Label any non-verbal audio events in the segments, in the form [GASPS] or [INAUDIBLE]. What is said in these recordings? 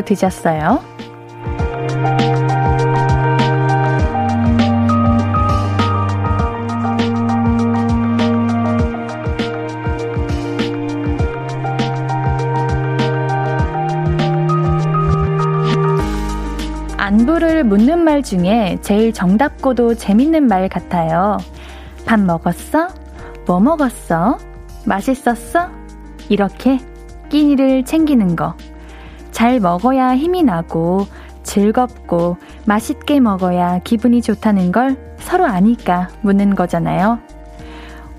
드셨어요? 안부를 묻는 말 중에 제일 정답고도 재밌는 말 같아요. 밥 먹었어? 뭐 먹었어? 맛있었어? 이렇게 끼니를 챙기는 거. 잘 먹어야 힘이 나고 즐겁고 맛있게 먹어야 기분이 좋다는 걸 서로 아니까 묻는 거잖아요.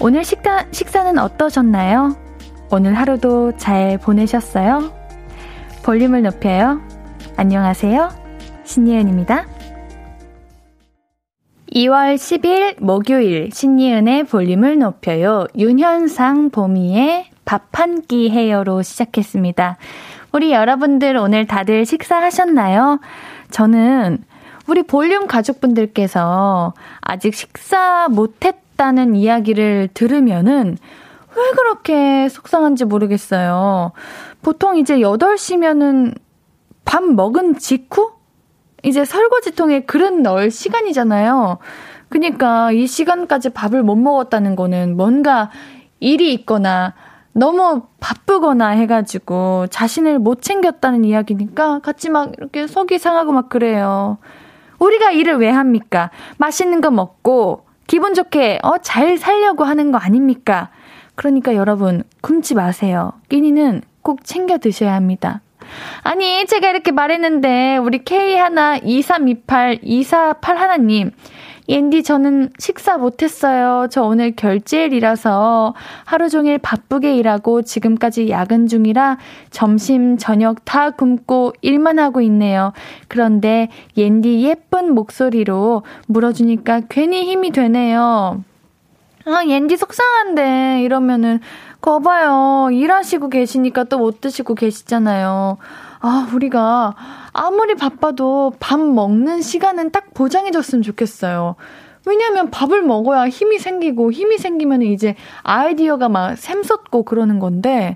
오늘 식사, 식사는 어떠셨나요? 오늘 하루도 잘 보내셨어요? 볼륨을 높여요. 안녕하세요. 신예은입니다. 2월 10일 목요일 신예은의 볼륨을 높여요. 윤현상 봄이의 밥 한 끼 해요로 시작했습니다. 우리 여러분들 오늘 다들 식사하셨나요? 저는 우리 볼륨 가족분들께서 아직 식사 못했다는 이야기를 들으면은 왜 그렇게 속상한지 모르겠어요. 보통 이제 8시면은 밥 먹은 직후? 이제 설거지통에 그릇 넣을 시간이잖아요. 그니까 이 시간까지 밥을 못 먹었다는 거는 뭔가 일이 있거나 너무 바쁘거나 해가지고 자신을 못 챙겼다는 이야기니까 같이 막 이렇게 속이 상하고 막 그래요. 우리가 일을 왜 합니까? 맛있는 거 먹고 기분 좋게 어, 잘 살려고 하는 거 아닙니까? 그러니까 여러분 굶지 마세요. 끼니는 꼭 챙겨 드셔야 합니다. 아니, 제가 이렇게 말했는데, 우리 K 하나 2328 248 하나님. 옌디, 저는 식사 못했어요. 저 오늘 결제일이라서 하루 종일 바쁘게 일하고 지금까지 야근 중이라 점심, 저녁 다 굶고 일만 하고 있네요. 그런데 옌디 예쁜 목소리로 물어주니까 괜히 힘이 되네요. 아, 옌디 속상한데, 이러면은, 거봐요. 일하시고 계시니까 또 못 드시고 계시잖아요. 아, 우리가 아무리 바빠도 밥 먹는 시간은 딱 보장해줬으면 좋겠어요. 왜냐면 밥을 먹어야 힘이 생기고 힘이 생기면 이제 아이디어가 막 샘솟고 그러는 건데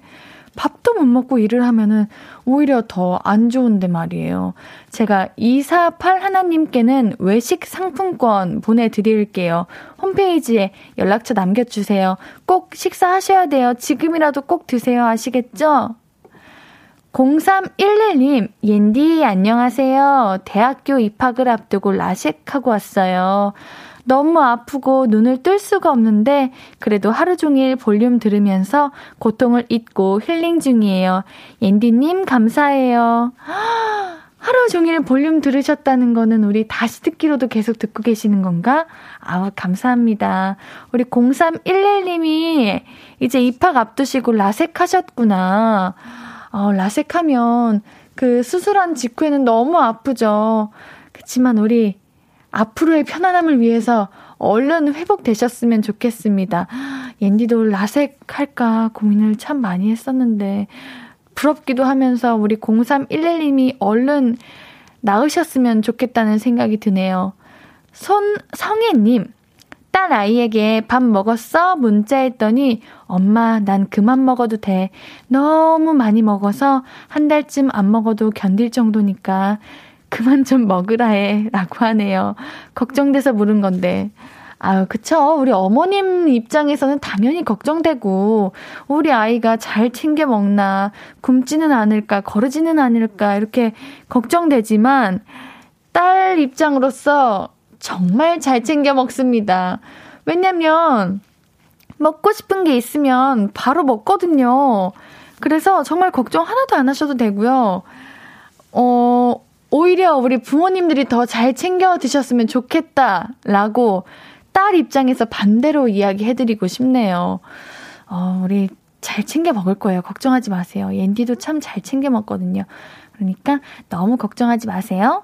밥도 못 먹고 일을 하면은 오히려 더 안 좋은데 말이에요. 제가 248 하나님께는 외식 상품권 보내드릴게요. 홈페이지에 연락처 남겨주세요. 꼭 식사하셔야 돼요. 지금이라도 꼭 드세요. 아시겠죠? 0311님, 옌디, 안녕하세요. 대학교 입학을 앞두고 라식하고 왔어요. 너무 아프고 눈을 뜰 수가 없는데 그래도 하루 종일 볼륨 들으면서 고통을 잊고 힐링 중이에요. 옌디님 감사해요. [GASPS] 하루 종일 볼륨 들으셨다는 거는 우리 다시 듣기로도 계속 듣고 계시는 건가? 아우, 감사합니다. 우리 0311님이 이제 입학 앞두시고 라섹 하셨구나. 어, 라섹하면 그 수술한 직후에는 너무 아프죠. 그치만 우리 앞으로의 편안함을 위해서 얼른 회복되셨으면 좋겠습니다. 옌디도 라섹 할까 고민을 참 많이 했었는데, 부럽기도 하면서 우리 0311님이 얼른 나으셨으면 좋겠다는 생각이 드네요. 손, 성혜님, 딸 아이에게 밥 먹었어? 문자했더니, 엄마, 난 그만 먹어도 돼. 너무 많이 먹어서 한 달쯤 안 먹어도 견딜 정도니까 그만 좀 먹으라 해. 라고 하네요. 걱정돼서 물은 건데. 아유, 그쵸. 우리 어머님 입장에서는 당연히 걱정되고, 우리 아이가 잘 챙겨 먹나, 굶지는 않을까, 거르지는 않을까, 이렇게 걱정되지만, 딸 입장으로서 정말 잘 챙겨 먹습니다. 왜냐면, 먹고 싶은 게 있으면 바로 먹거든요. 그래서 정말 걱정 하나도 안 하셔도 되고요. 어, 오히려 우리 부모님들이 더 잘 챙겨 드셨으면 좋겠다라고 딸 입장에서 반대로 이야기해드리고 싶네요. 어, 우리 잘 챙겨 먹을 거예요. 걱정하지 마세요. 옌디도 참 잘 챙겨 먹거든요. 그러니까 너무 걱정하지 마세요.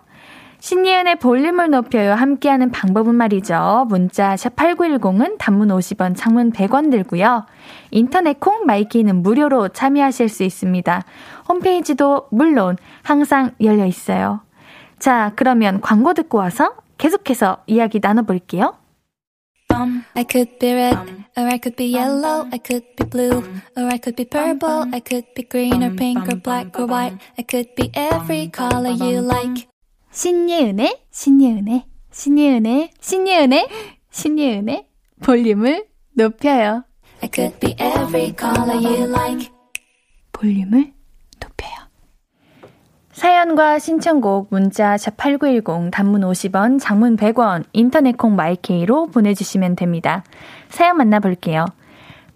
신예은의 볼륨을 높여요. 함께하는 방법은 말이죠. 문자 샵 8910은 단문 50원, 장문 100원 들고요. 인터넷 콩 마이K는 무료로 참여하실 수 있습니다. 홈페이지도 물론 항상 열려 있어요. 자, 그러면 광고 듣고 와서 계속해서 이야기 나눠볼게요. I could be red. or I could be yellow, I could be blue, or I could be purple, I could be green or pink or black or white, I could be every color you like. 신예은의, 신예은의, 신예은의, 신예은의, 신예은의 볼륨을 높여요. I could be every color you like. 볼륨을 높여요. 사연과 신청곡 문자 샵8910 단문 50원, 장문 100원, 인터넷 콩 마이케이로 보내주시면 됩니다. 사연 만나볼게요.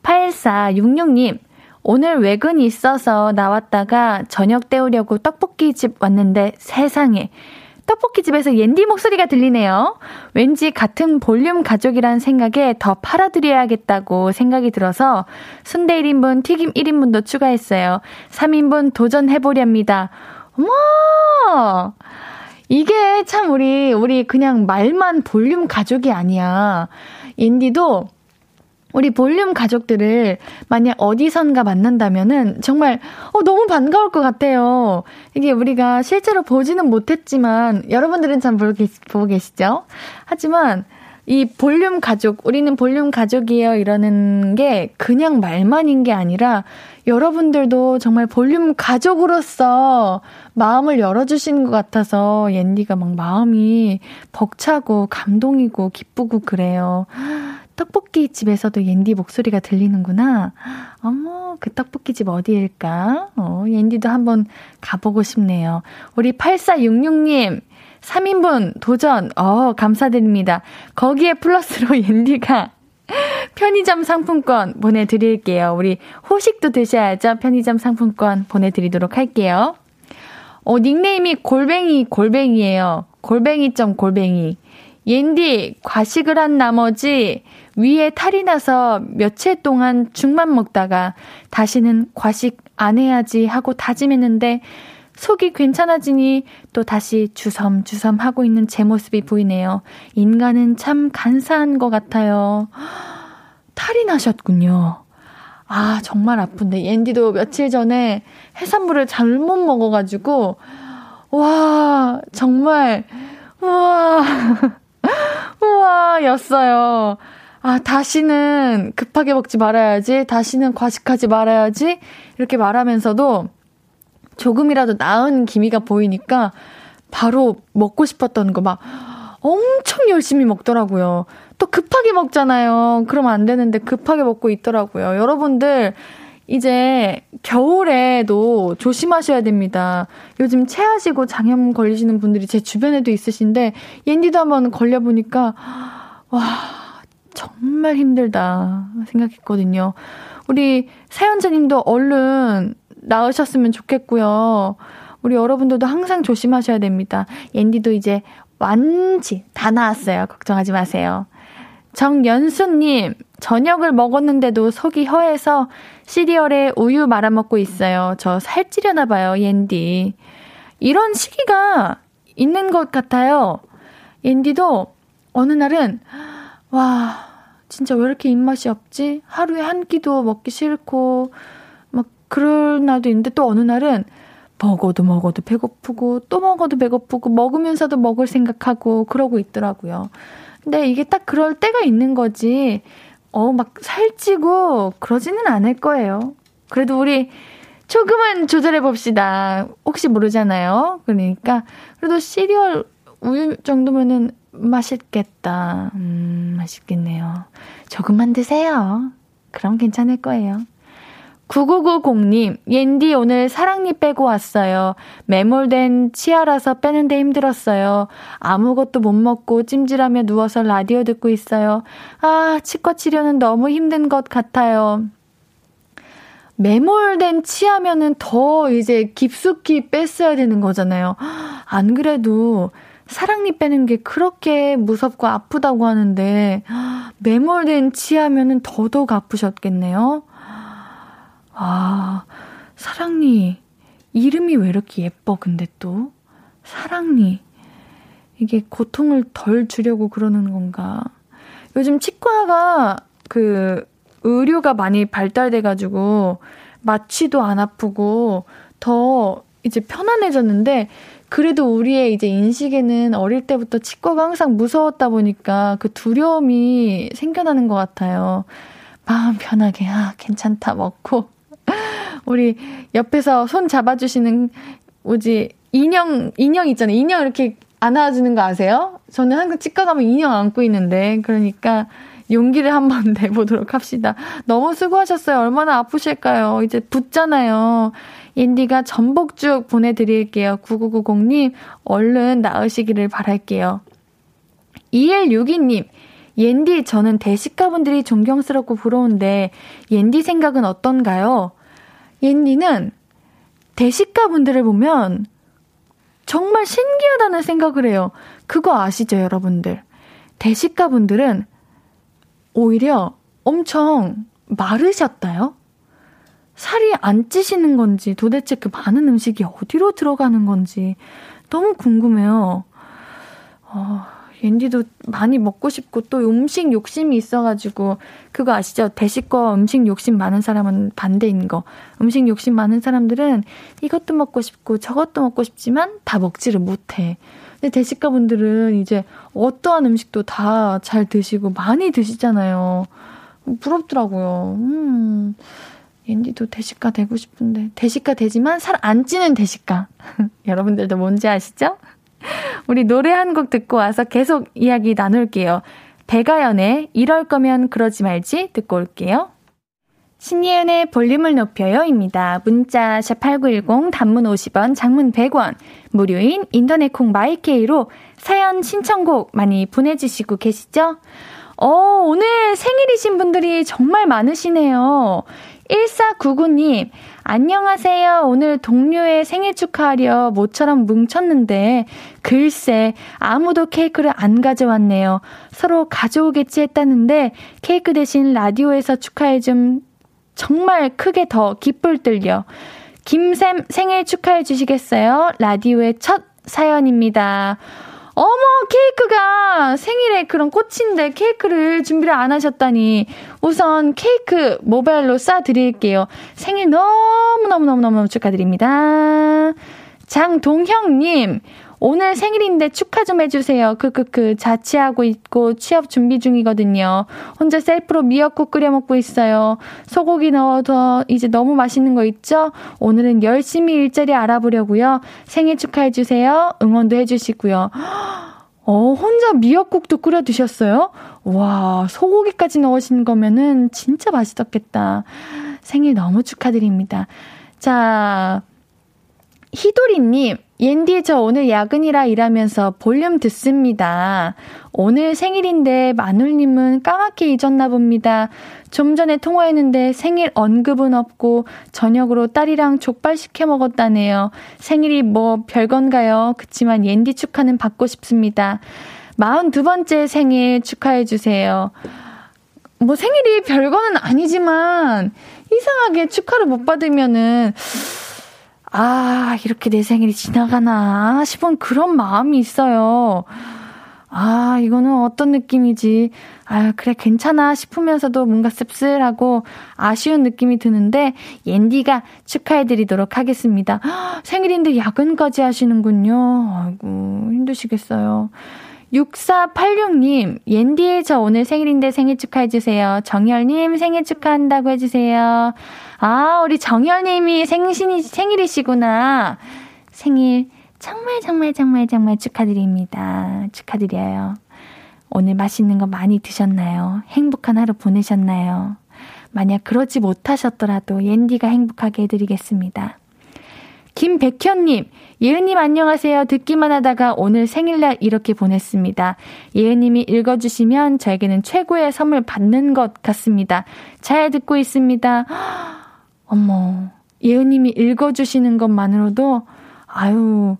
8466님, 오늘 외근이 있어서 나왔다가 저녁 때우려고 떡볶이집 왔는데 세상에 떡볶이집에서 옌디 목소리가 들리네요. 왠지 같은 볼륨 가족이란 생각에 더 팔아드려야겠다고 생각이 들어서 순대 1인분, 튀김 1인분도 추가했어요. 3인분 도전해보렵니다. 어머! 이게 참 우리, 우리 그냥 말만 볼륨 가족이 아니야. 옌디도 우리 볼륨 가족들을 만약 어디선가 만난다면은 정말 어, 너무 반가울 것 같아요. 이게 우리가 실제로 보지는 못했지만 여러분들은 참 보고, 계시, 보고 계시죠? 하지만 이 볼륨 가족, 우리는 볼륨 가족이에요 이러는 게 그냥 말만인 게 아니라 여러분들도 정말 볼륨 가족으로서 마음을 열어주시는 것 같아서 옌디가 막 마음이 벅차고 감동이고 기쁘고 그래요. 떡볶이 집에서도 옌디 목소리가 들리는구나. 어머, 그 떡볶이 집 어디일까? 어, 옌디도 한번 가보고 싶네요. 우리 8466님, 3인분 도전, 어, 감사드립니다. 거기에 플러스로 [LAUGHS] 옌디가 편의점 상품권 보내드릴게요. 우리 호식도 드셔야죠. 편의점 상품권 보내드리도록 할게요. 어, 닉네임이 골뱅이, 골뱅이에요. 골뱅이 점 골뱅이. 옌디, 과식을 한 나머지 위에 탈이 나서 며칠 동안 죽만 먹다가 다시는 과식 안 해야지 하고 다짐했는데 속이 괜찮아지니 또 다시 주섬주섬 하고 있는 제 모습이 보이네요. 인간은 참 간사한 것 같아요. 탈이 나셨군요. 아, 정말 아픈데. 앤디도 며칠 전에 해산물을 잘못 먹어가지고, 와, 정말, 우와, [LAUGHS] 우와, 였어요. 아, 다시는 급하게 먹지 말아야지, 다시는 과식하지 말아야지, 이렇게 말하면서도 조금이라도 나은 기미가 보이니까 바로 먹고 싶었던 거 막 엄청 열심히 먹더라고요. 또 급하게 먹잖아요. 그러면 안 되는데 급하게 먹고 있더라고요. 여러분들, 이제 겨울에도 조심하셔야 됩니다. 요즘 체하시고 장염 걸리시는 분들이 제 주변에도 있으신데, 옌디도 한번 걸려보니까, 와, 정말 힘들다 생각했거든요. 우리 사연자님도 얼른 나으셨으면 좋겠고요. 우리 여러분들도 항상 조심하셔야 됩니다. 옌디도 이제 완치 다 나았어요. 걱정하지 마세요. 정연수님, 저녁을 먹었는데도 속이 허해서 시리얼에 우유 말아먹고 있어요. 저 살찌려나 봐요, 옌디. 이런 시기가 있는 것 같아요. 옌디도 어느 날은, 와, 진짜 왜 이렇게 입맛이 없지? 하루에 한 끼도 먹기 싫고, 막, 그럴 날도 있는데 또 어느 날은 먹어도 먹어도 배고프고, 또 먹어도 배고프고, 먹으면서도 먹을 생각하고, 그러고 있더라고요. 근데 이게 딱 그럴 때가 있는 거지, 어, 막 살찌고, 그러지는 않을 거예요. 그래도 우리 조금은 조절해 봅시다. 혹시 모르잖아요. 그러니까, 그래도 시리얼 우유 정도면은 맛있겠다. 음, 맛있겠네요. 조금만 드세요. 그럼 괜찮을 거예요. 9990님, 옌디 오늘 사랑니 빼고 왔어요. 매몰된 치아라서 빼는데 힘들었어요. 아무것도 못 먹고 찜질하며 누워서 라디오 듣고 있어요. 아, 치과 치료는 너무 힘든 것 같아요. 매몰된 치아면은 더 이제 깊숙이 뺐어야 되는 거잖아요. 안 그래도 사랑니 빼는 게 그렇게 무섭고 아프다고 하는데 매몰된 치아면은 더더욱 아프셨겠네요. 아, 사랑니 이름이 왜 이렇게 예뻐 근데 또 사랑니 이게 고통을 덜 주려고 그러는 건가? 요즘 치과가 그 의료가 많이 발달돼 가지고 마취도 안 아프고 더 이제 편안해졌는데 그래도 우리의 이제 인식에는 어릴 때부터 치과가 항상 무서웠다 보니까 그 두려움이 생겨나는 것 같아요. 마음 편하게, 아, 괜찮다, 먹고. [LAUGHS] 우리 옆에서 손 잡아주시는, 뭐지, 인형, 인형 있잖아요. 인형 이렇게 안아주는 거 아세요? 저는 항상 치과 가면 인형 안고 있는데, 그러니까 용기를 한번 [LAUGHS] 내보도록 합시다. 너무 수고하셨어요. 얼마나 아프실까요? 이제 붓잖아요. 인디가 전복죽 보내드릴게요. 9990님, 얼른 나으시기를 바랄게요. 2162님, 옌디, 저는 대식가분들이 존경스럽고 부러운데, 옌디 생각은 어떤가요? 옌디는 대식가분들을 보면 정말 신기하다는 생각을 해요. 그거 아시죠, 여러분들? 대식가분들은 오히려 엄청 마르셨다요? 살이 안 찌시는 건지 도대체 그 많은 음식이 어디로 들어가는 건지 너무 궁금해요. 어, 옌디도 많이 먹고 싶고 또 음식 욕심이 있어가지고 그거 아시죠? 대식과 음식 욕심 많은 사람은 반대인 거. 음식 욕심 많은 사람들은 이것도 먹고 싶고 저것도 먹고 싶지만 다 먹지를 못해. 근데 대식가 분들은 이제 어떠한 음식도 다 잘 드시고 많이 드시잖아요. 부럽더라고요. 음. 옌디도 대식가 되고 싶은데 대식가 되지만 살 안 찌는 대식가. [LAUGHS] 여러분들도 뭔지 아시죠? 우리 노래 한 곡 듣고 와서 계속 이야기 나눌게요. 배가연의 이럴 거면 그러지 말지 듣고 올게요. 신예은의 볼륨을 높여요입니다. 문자 샵8910 단문 50원, 장문 100원, 무료인 인터넷 콩 마이케이로 사연 신청곡 많이 보내 주시고 계시죠? 어, 오늘 생일이신 분들이 정말 많으시네요. 1499님, 안녕하세요. 오늘 동료의 생일 축하하려 모처럼 뭉쳤는데, 글쎄, 아무도 케이크를 안 가져왔네요. 서로 가져오겠지 했다는데, 케이크 대신 라디오에서 축하해좀 정말 크게 더 기쁠 들려. 김샘 생일 축하해 주시겠어요? 라디오의 첫 사연입니다. 어머, 케이크가 생일에 그런 꽃인데 케이크를 준비를 안 하셨다니. 우선 케이크 모바일로 쏴드릴게요. 생일 너무너무너무너무 축하드립니다. 장동형님, 오늘 생일인데 축하 좀 해주세요. 크크크. 자취하고 있고 취업 준비 중이거든요. 혼자 셀프로 미역국 끓여 먹고 있어요. 소고기 넣어서 이제 너무 맛있는 거 있죠? 오늘은 열심히 일자리 알아보려고요. 생일 축하해주세요. 응원도 해주시고요. 어, 혼자 미역국도 끓여 드셨어요? 와, 소고기까지 넣으신 거면은 진짜 맛있었겠다. 생일 너무 축하드립니다. 자, 희도리님, 옌디 저 오늘 야근이라 일하면서 볼륨 듣습니다. 오늘 생일인데 마눌님은 까맣게 잊었나 봅니다. 좀 전에 통화했는데 생일 언급은 없고 저녁으로 딸이랑 족발 시켜 먹었다네요. 생일이 뭐 별건가요? 그치만 옌디 축하는 받고 싶습니다. 42번째 생일 축하해주세요. 뭐 생일이 별거는 아니지만 이상하게 축하를 못 받으면은 아, 이렇게 내 생일이 지나가나 싶은 그런 마음이 있어요. 아, 이거는 어떤 느낌이지? 아, 그래, 괜찮아 싶으면서도 뭔가 씁쓸하고 아쉬운 느낌이 드는데, 옌디가 축하해드리도록 하겠습니다. [GASPS] 생일인데 야근까지 하시는군요. 아이고, 힘드시겠어요. 6486님, 옌디, 저 오늘 생일인데 생일 축하해주세요. 정열님, 생일 축하한다고 해주세요. 아, 우리 정열님이 생신이, 생일이시구나. 생일 정말 정말 정말 정말 축하드립니다. 축하드려요. 오늘 맛있는 거 많이 드셨나요? 행복한 하루 보내셨나요? 만약 그러지 못하셨더라도 옌디가 행복하게 해드리겠습니다. 김백현님, 예은님 안녕하세요. 듣기만 하다가 오늘 생일날 이렇게 보냈습니다. 예은님이 읽어주시면 저에게는 최고의 선물 받는 것 같습니다. 잘 듣고 있습니다. [GASPS] 어머, 예은님이 읽어주시는 것만으로도, 아유,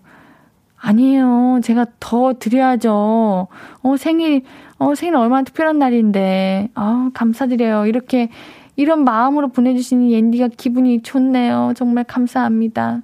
아니에요. 제가 더 드려야죠. 어, 생일, 어, 생일 얼마나 특별한 날인데. 아 감사드려요. 이렇게, 이런 마음으로 보내주시니 옌디가 기분이 좋네요. 정말 감사합니다.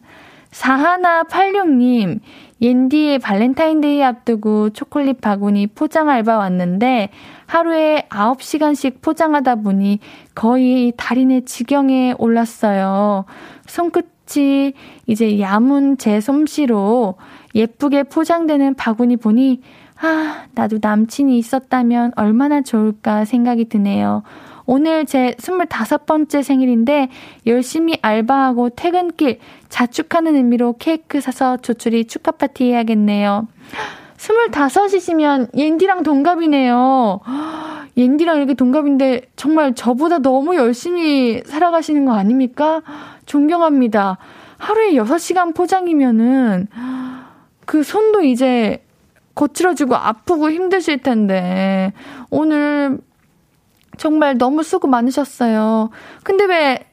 4186님, 옌디의 발렌타인데이 앞두고 초콜릿 바구니 포장 알바 왔는데 하루에 9시간씩 포장하다 보니 거의 달인의 지경에 올랐어요. 손끝이 이제 야문 제 솜씨로 예쁘게 포장되는 바구니 보니 아, 나도 남친이 있었다면 얼마나 좋을까 생각이 드네요. 오늘 제 25번째 생일인데 열심히 알바하고 퇴근길 자축하는 의미로 케이크 사서 조출이 축하 파티 해야겠네요. 25이시면 옌디랑 동갑이네요. 옌디랑 이렇게 동갑인데 정말 저보다 너무 열심히 살아가시는 거 아닙니까? 존경합니다. 하루에 6시간 포장이면은 그 손도 이제 거칠어지고 아프고 힘드실 텐데 오늘 정말 너무 수고 많으셨어요. 근데 왜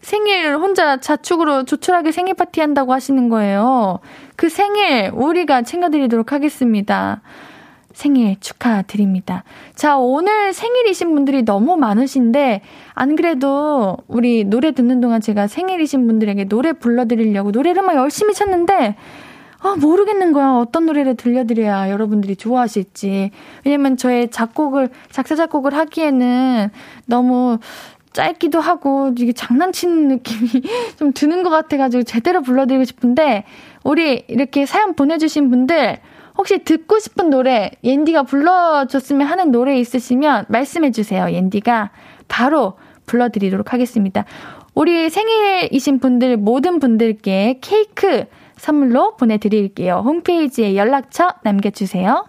생일 혼자 자축으로 조촐하게 생일 파티 한다고 하시는 거예요? 그 생일 우리가 챙겨드리도록 하겠습니다. 생일 축하드립니다. 자, 오늘 생일이신 분들이 너무 많으신데, 안 그래도 우리 노래 듣는 동안 제가 생일이신 분들에게 노래 불러드리려고 노래를 막 열심히 찾는데, 아, 모르겠는 거야. 어떤 노래를 들려드려야 여러분들이 좋아하실지. 왜냐면 저의 작곡을, 작사, 작곡을 하기에는 너무 짧기도 하고 이게 장난치는 느낌이 [LAUGHS] 좀 드는 것 같아가지고 제대로 불러드리고 싶은데, 우리 이렇게 사연 보내주신 분들, 혹시 듣고 싶은 노래, 옌디가 불러줬으면 하는 노래 있으시면 말씀해주세요. 옌디가 바로 불러드리도록 하겠습니다. 우리 생일이신 분들, 모든 분들께 케이크, 선물로 보내드릴게요. 홈페이지에 연락처 남겨주세요.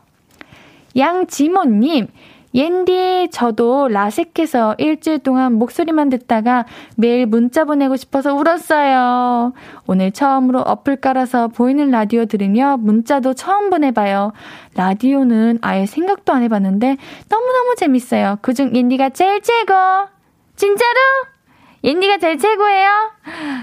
양지모님, 옌디, 저도 라섹해서 일주일 동안 목소리만 듣다가 매일 문자 보내고 싶어서 울었어요. 오늘 처음으로 어플 깔아서 보이는 라디오 들으며 문자도 처음 보내봐요. 라디오는 아예 생각도 안 해봤는데 너무너무 재밌어요. 그중 옌디가 제일 최고! 진짜로? 옌디가 제일 최고예요?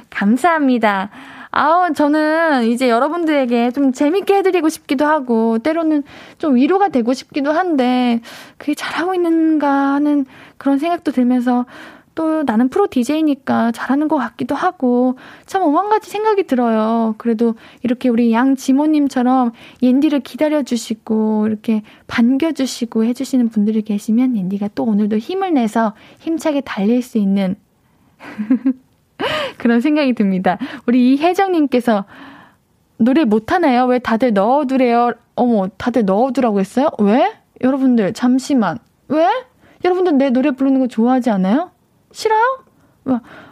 감사합니다. 아우, 저는 이제 여러분들에게 좀 재밌게 해드리고 싶기도 하고, 때로는 좀 위로가 되고 싶기도 한데, 그게 잘하고 있는가 하는 그런 생각도 들면서, 또 나는 프로 DJ니까 잘하는 것 같기도 하고, 참 오만 가지 생각이 들어요. 그래도 이렇게 우리 양지모님처럼 옌디를 기다려주시고, 이렇게 반겨주시고 해주시는 분들이 계시면 옌디가 또 오늘도 힘을 내서 힘차게 달릴 수 있는 [LAUGHS] [LAUGHS] 그런 생각이 듭니다. 우리 이혜정님께서 노래 못하나요? 왜 다들 넣어두래요? 어머, 다들 넣어두라고 했어요? 왜? 여러분들, 잠시만. 왜? 여러분들 내 노래 부르는 거 좋아하지 않아요? 싫어요?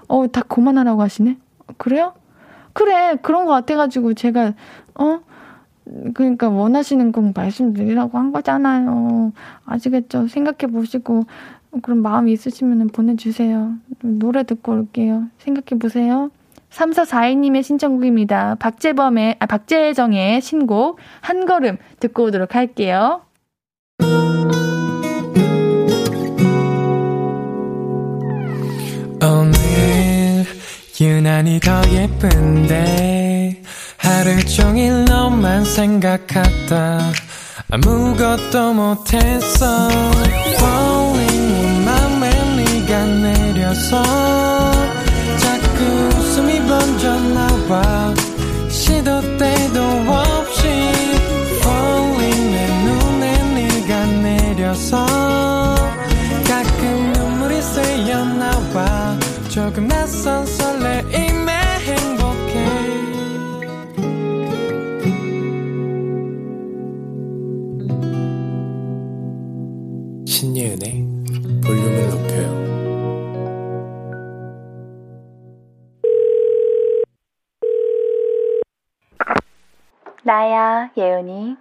어, 다 그만하라고 하시네? 그래요? 그래, 그런 거 같아가지고 제가, 어? 그러니까 원하시는 거 말씀드리라고 한 거잖아요. 아시겠죠? 생각해 보시고 그럼 마음이 있으시면 보내주세요. 노래 듣고 올게요. 생각해 보세요. 3442님의 신청곡입니다. 박재범의, 아, 박재정의 신곡, 한 걸음 듣고 오도록 할게요. 오늘, 유난히 더 예쁜데, 하루 종일 너만 생각하다, 아무것도 못했어. 내려서 자꾸 웃음이 번져 나와. 시도 때도 없이 Falling 내 눈에 네가 내려서. 가끔 눈물이 새어 나와. 조금 낯선 설레임에 행복해. 신예은의 나야, 예은이.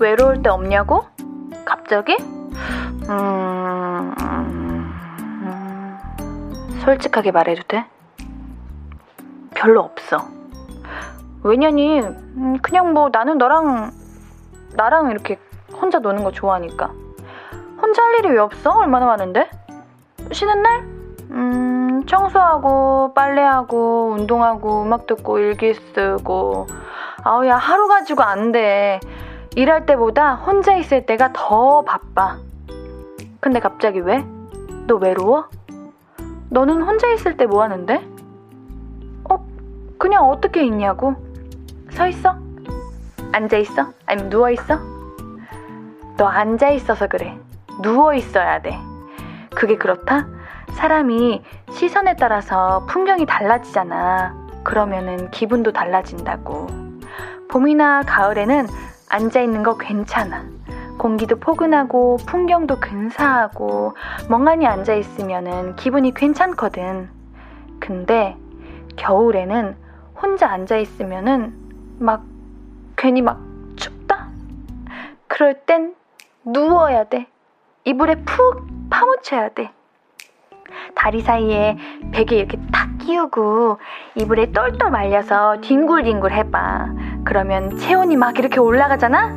외로울 때 없냐고? 갑자기? 음, 음, 솔직하게 말해도 돼? 별로 없어. 왜냐니, 음, 그냥 뭐 나는 너랑, 나랑 이렇게 혼자 노는 거 좋아하니까. 혼자 할 일이 왜 없어? 얼마나 많은데? 쉬는 날? 음, 청소하고, 빨래하고, 운동하고, 음악 듣고, 일기 쓰고. 아우, 야, 하루 가지고 안 돼. 일할 때보다 혼자 있을 때가 더 바빠. 근데 갑자기 왜? 너 외로워? 너는 혼자 있을 때 뭐 하는데? 어, 그냥 어떻게 있냐고? 서 있어? 앉아 있어? 아니면 누워 있어? 너 앉아 있어서 그래. 누워 있어야 돼. 그게 그렇다? 사람이 시선에 따라서 풍경이 달라지잖아. 그러면은 기분도 달라진다고. 봄이나 가을에는 앉아 있는 거 괜찮아. 공기도 포근하고 풍경도 근사하고 멍하니 앉아 있으면은 기분이 괜찮거든. 근데 겨울에는 혼자 앉아 있으면은 막 괜히 막 춥다? 그럴 땐 누워야 돼. 이불에 푹 파묻혀야 돼. 다리 사이에 베개 이렇게 탁 끼우고 이불에 똘똘 말려서 뒹굴뒹굴 해봐. 그러면 체온이 막 이렇게 올라가잖아?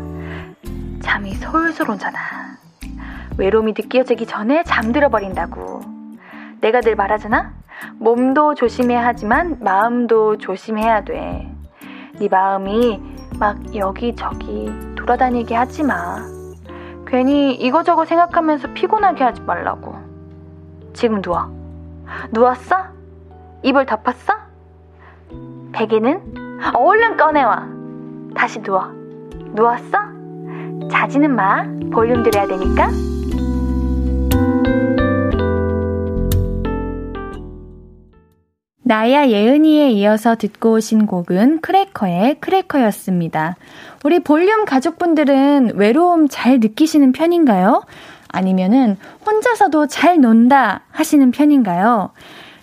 잠이 솔솔 오잖아. 외로움이 느껴지기 전에 잠들어 버린다고. 내가 늘 말하잖아? 몸도 조심해야 하지만 마음도 조심해야 돼. 네 마음이 막 여기저기 돌아다니게 하지 마. 괜히 이거저거 생각하면서 피곤하게 하지 말라고. 지금 누워. 누웠어? 이불 덮었어? 베개는? 얼른 꺼내와. 다시 누워. 누웠어? 자지는 마. 볼륨 들여야 되니까. 나야 예은이에 이어서 듣고 오신 곡은 크래커의 크래커였습니다. 우리 볼륨 가족분들은 외로움 잘 느끼시는 편인가요? 아니면은 혼자서도 잘 논다 하시는 편인가요?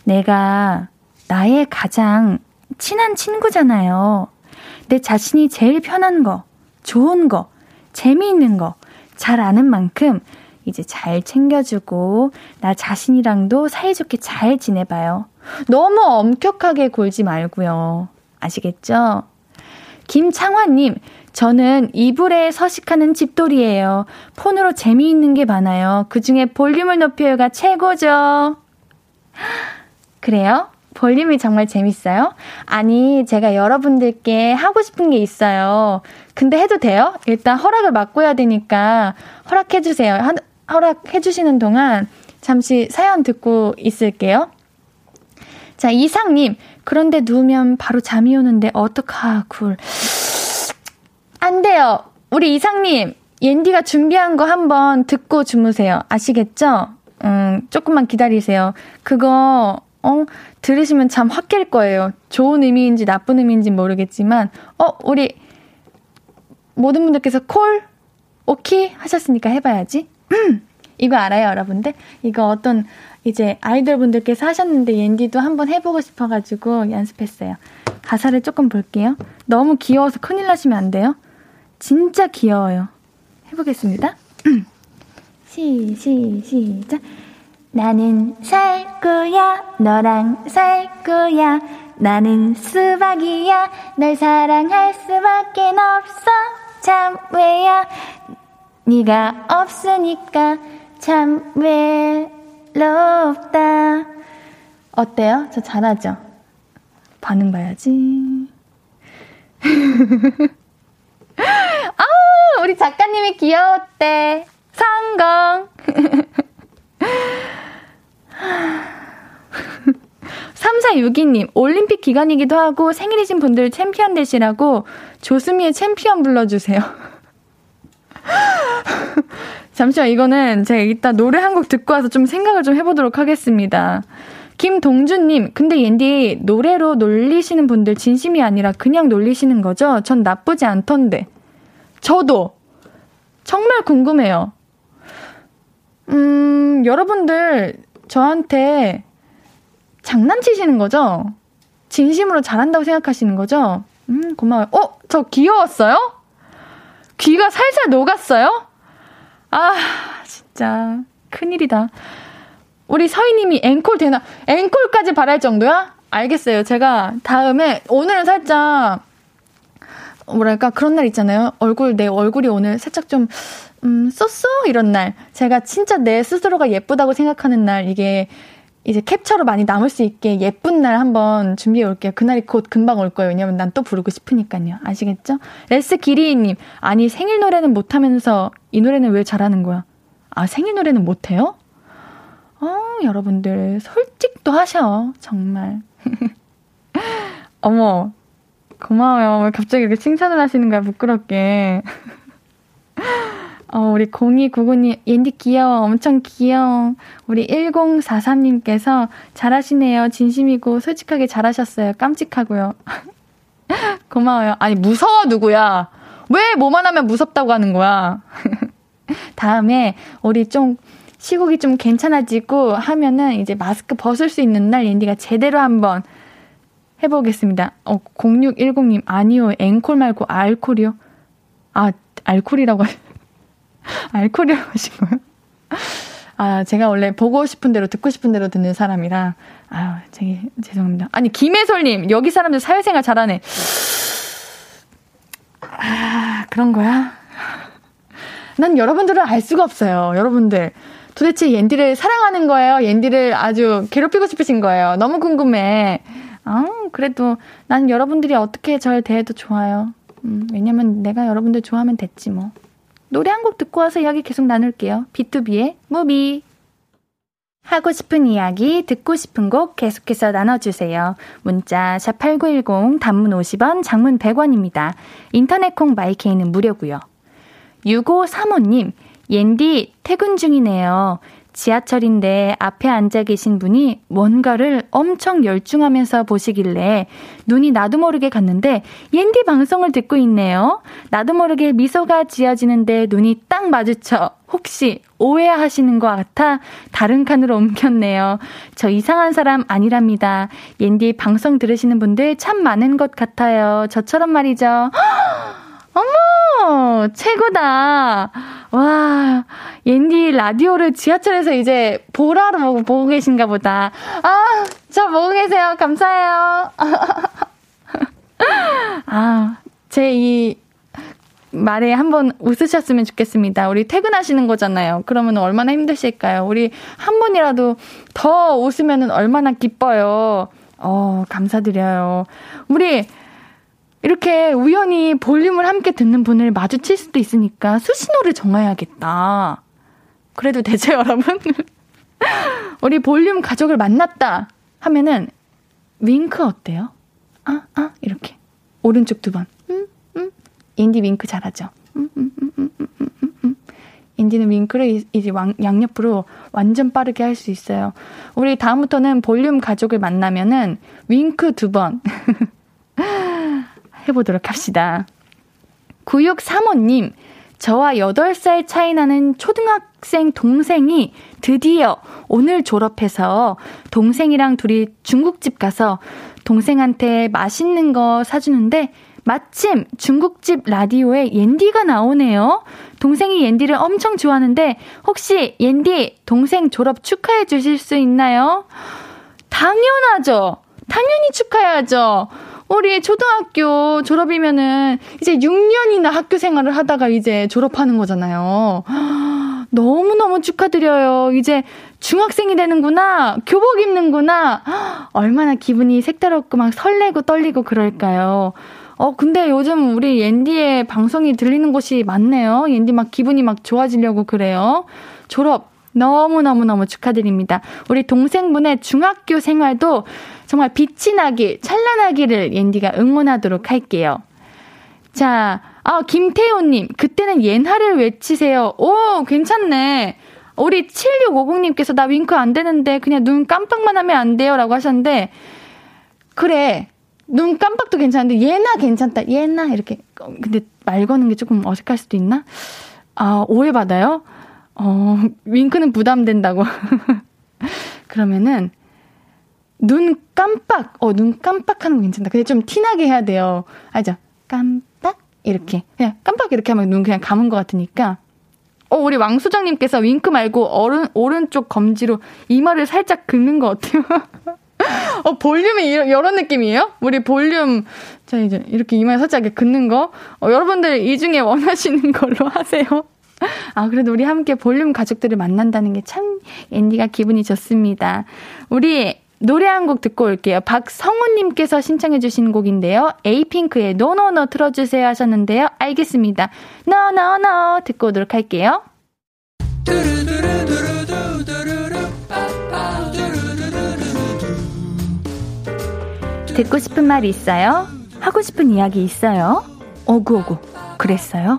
내가 나의 가장 친한 친구잖아요. 내 자신이 제일 편한 거, 좋은 거, 재미있는 거, 잘 아는 만큼 이제 잘 챙겨주고 나 자신이랑도 사이좋게 잘 지내봐요. 너무 엄격하게 굴지 말고요. 아시겠죠? 김창환님, 저는 이불에 서식하는 집돌이에요. 폰으로 재미있는 게 많아요. 그 중에 볼륨을 높여요가 최고죠. [GASPS] 그래요? 볼륨이 정말 재밌어요? 아니, 제가 여러분들께 하고 싶은 게 있어요. 근데 해도 돼요? 일단 허락을 맡고 해야 되니까 허락해주세요. 허락해주시는 동안 잠시 사연 듣고 있을게요. 자, 이상님. 그런데 누우면 바로 잠이 오는데 어떡하, 굴. 안 돼요. 우리 이상님. 옌디가 준비한 거 한번 듣고 주무세요. 아시겠죠? 음, 조금만 기다리세요. 그거, 어, 들으시면 잠 확 깰 거예요. 좋은 의미인지 나쁜 의미인지 모르겠지만, 어, 우리, 모든 분들께서 콜, 오케이 하셨으니까 해봐야지. [CLEARS THROAT] 이거 알아요, 여러분들? 이거 어떤 이제 아이돌 분들께서 하셨는데 옌디도 한번 해보고 싶어가지고 연습했어요. 가사를 조금 볼게요. 너무 귀여워서 큰일 나시면 안 돼요. 진짜 귀여워요. 해보겠습니다. [CLEARS THROAT] 시, 시, 시작. 나는 살 거야, 너랑 살 거야. 나는 수박이야, 널 사랑할 수밖에 없어. 참 왜야, 네가 없으니까 참 왜. 외롭다. 어때요? 저 잘하죠? 반응 봐야지. [LAUGHS] 아, 우리 작가님이 귀여웠대. 성공. [LAUGHS] 3462님, 올림픽 기간이기도 하고 생일이신 분들 챔피언 되시라고 조수미의 챔피언 불러주세요. [LAUGHS] 잠시만, 이거는 제가 이따 노래 한 곡 듣고 와서 좀 생각을 좀 해보도록 하겠습니다. 김동준님, 근데 옌디 노래로 놀리시는 분들 진심이 아니라 그냥 놀리시는 거죠? 전 나쁘지 않던데. 저도 정말 궁금해요. 음, 여러분들 저한테 장난치시는 거죠? 진심으로 잘한다고 생각하시는 거죠? 음, 고마워요. 어, 저 귀여웠어요? 귀가 살살 녹았어요? 아, 진짜. 큰일이다. 우리 서희님이 앵콜 되나? 앵콜까지 바랄 정도야? 알겠어요. 제가 다음에, 오늘은 살짝, 뭐랄까, 그런 날 있잖아요. 얼굴, 내 얼굴이 오늘 살짝 좀, 음, 쏘쏘? 이런 날. 제가 진짜 내 스스로가 예쁘다고 생각하는 날, 이게, 이제 캡처로 많이 남을 수 있게 예쁜 날 한번 준비해 올게요. 그날이 곧 금방 올 거예요. 왜냐면 난 또 부르고 싶으니까요. 아시겠죠? 레스 기리님, 아니 생일 노래는 못 하면서 이 노래는 왜 잘하는 거야? 아 생일 노래는 못 해요? 어 여러분들 솔직도 하셔 정말. [LAUGHS] 어머 고마워요. 왜 갑자기 이렇게 칭찬을 하시는 거야 부끄럽게. [LAUGHS] 어, 우리 0299님, 옌디 귀여워. 엄청 귀여워. 우리 1043님께서 잘하시네요. 진심이고 솔직하게 잘하셨어요. 깜찍하고요. [LAUGHS] 고마워요. 아니, 무서워, 누구야? 왜 뭐만 하면 무섭다고 하는 거야? [LAUGHS] 다음에 우리 좀 시국이 좀 괜찮아지고 하면은 이제 마스크 벗을 수 있는 날 옌디가 제대로 한번 해보겠습니다. 어, 0610님, 아니요. 앵콜 말고 알콜이요. 아, 알콜이라고 하시, [LAUGHS] 알콜이라고 하신 거예요? 아, 제가 원래 보고 싶은 대로 듣고 싶은 대로 듣는 사람이라, 아유, 되게 죄송합니다. 아니, 김혜솔 님, 여기 사람들 사회생활 잘하네. 아, 그런 거야? 난 여러분들을 알 수가 없어요. 여러분들. 도대체 옌디를 사랑하는 거예요? 옌디를 아주 괴롭히고 싶으신 거예요? 너무 궁금해. 아, 그래도 난 여러분들이 어떻게 절 대해도 좋아요. 음, 왜냐면 내가 여러분들 좋아하면 됐지 뭐. 노래 한 곡 듣고 와서 이야기 계속 나눌게요. B2B의 무비. 하고 싶은 이야기, 듣고 싶은 곡 계속해서 나눠주세요. 문자 샵8910 단문 50원, 장문 100원입니다. 인터넷 콩 마이케이는 무료고요. 6535님, 옌디 퇴근 중이네요. 지하철인데 앞에 앉아 계신 분이 뭔가를 엄청 열중하면서 보시길래 눈이 나도 모르게 갔는데 옌디 방송을 듣고 있네요. 나도 모르게 미소가 지어지는데 눈이 딱 마주쳐 혹시 오해하시는 것 같아 다른 칸으로 옮겼네요. 저 이상한 사람 아니랍니다. 옌디 방송 들으시는 분들 참 많은 것 같아요. 저처럼 말이죠. [GASPS] 어머, 최고다. 와, 옌디 라디오를 지하철에서 이제 보라로 보고, 보고 계신가 보다. 아, 저 보고 계세요. 감사해요. [LAUGHS] 아, 제 이 말에 한번 웃으셨으면 좋겠습니다. 우리 퇴근하시는 거잖아요. 그러면 얼마나 힘드실까요? 우리 한 번이라도 더 웃으면 얼마나 기뻐요. 어, 감사드려요. 우리 이렇게 우연히 볼륨을 함께 듣는 분을 마주칠 수도 있으니까 수신호를 정해야겠다. 그래도 되죠, [LAUGHS] 여러분? 우리 볼륨 가족을 만났다 하면은 윙크 어때요? 아, 아, 이렇게. 오른쪽 두 번. 음, 음. 인디 윙크 잘하죠? 음, 음, 음. 인디는 윙크를 이제 양옆으로 완전 빠르게 할 수 있어요. 우리 다음부터는 볼륨 가족을 만나면은 윙크 두 번. [LAUGHS] 해보도록 합시다. 9635님, 저와 8살 차이 나는 초등학생 동생이 드디어 오늘 졸업해서 동생이랑 둘이 중국집 가서 동생한테 맛있는 거 사주는데 마침 중국집 라디오에 옌디가 나오네요. 동생이 옌디를 엄청 좋아하는데 혹시 옌디 동생 졸업 축하해 주실 수 있나요? 당연하죠. 당연히 축하해야죠. 우리 초등학교 졸업이면은 이제 6년이나 학교 생활을 하다가 이제 졸업하는 거잖아요. [GASPS] 너무너무 축하드려요. 이제 중학생이 되는구나. 교복 입는구나. [GASPS] 얼마나 기분이 색다르고 막 설레고 떨리고 그럴까요? 어, 근데 요즘 우리 옌디의 방송이 들리는 곳이 많네요. 옌디 막 기분이 막 좋아지려고 그래요. 졸업 너무너무너무 축하드립니다. 우리 동생분의 중학교 생활도 정말 빛이 나길, 찬란하기를 옌디가 응원하도록 할게요. 자, 아, 김태호님, 그때는 옌하를 외치세요. 오, 괜찮네. 우리 7650님께서 나 윙크 안 되는데 그냥 눈 깜빡만 하면 안 돼요. 라고 하셨는데, 그래. 눈 깜빡도 괜찮은데, 예나 괜찮다. 예나, 이렇게. 근데 말 거는 게 조금 어색할 수도 있나? 아, 오해받아요? 어, 윙크는 부담된다고. [LAUGHS] 그러면은, 눈 깜빡, 어, 눈 깜빡하는 거 괜찮다. 근데 좀 티나게 해야 돼요. 알죠? 깜빡? 이렇게. 그냥 깜빡 이렇게 하면 눈 그냥 감은 것 같으니까. 어, 우리 왕수정님께서 윙크 말고 오른, 오른쪽 검지로 이마를 살짝 긁는 거 어때요? [LAUGHS] 어, 볼륨이 이런, 이런 느낌이에요? 우리 볼륨, 자, 이제 이렇게 이마에 살짝 긁는 거. 어, 여러분들 이 중에 원하시는 [LAUGHS] 걸로 하세요. 아, 그래도 우리 함께 볼륨 가족들을 만난다는 게 참 옌디가 기분이 좋습니다. 우리 노래 한 곡 듣고 올게요. 박성우님께서 신청해주신 곡인데요. 에이핑크의 NoNoNo 틀어주세요 하셨는데요. 알겠습니다. NoNoNo 듣고 오도록 할게요. 듣고 싶은 말 있어요? 하고 싶은 이야기 있어요? 오구오구 그랬어요?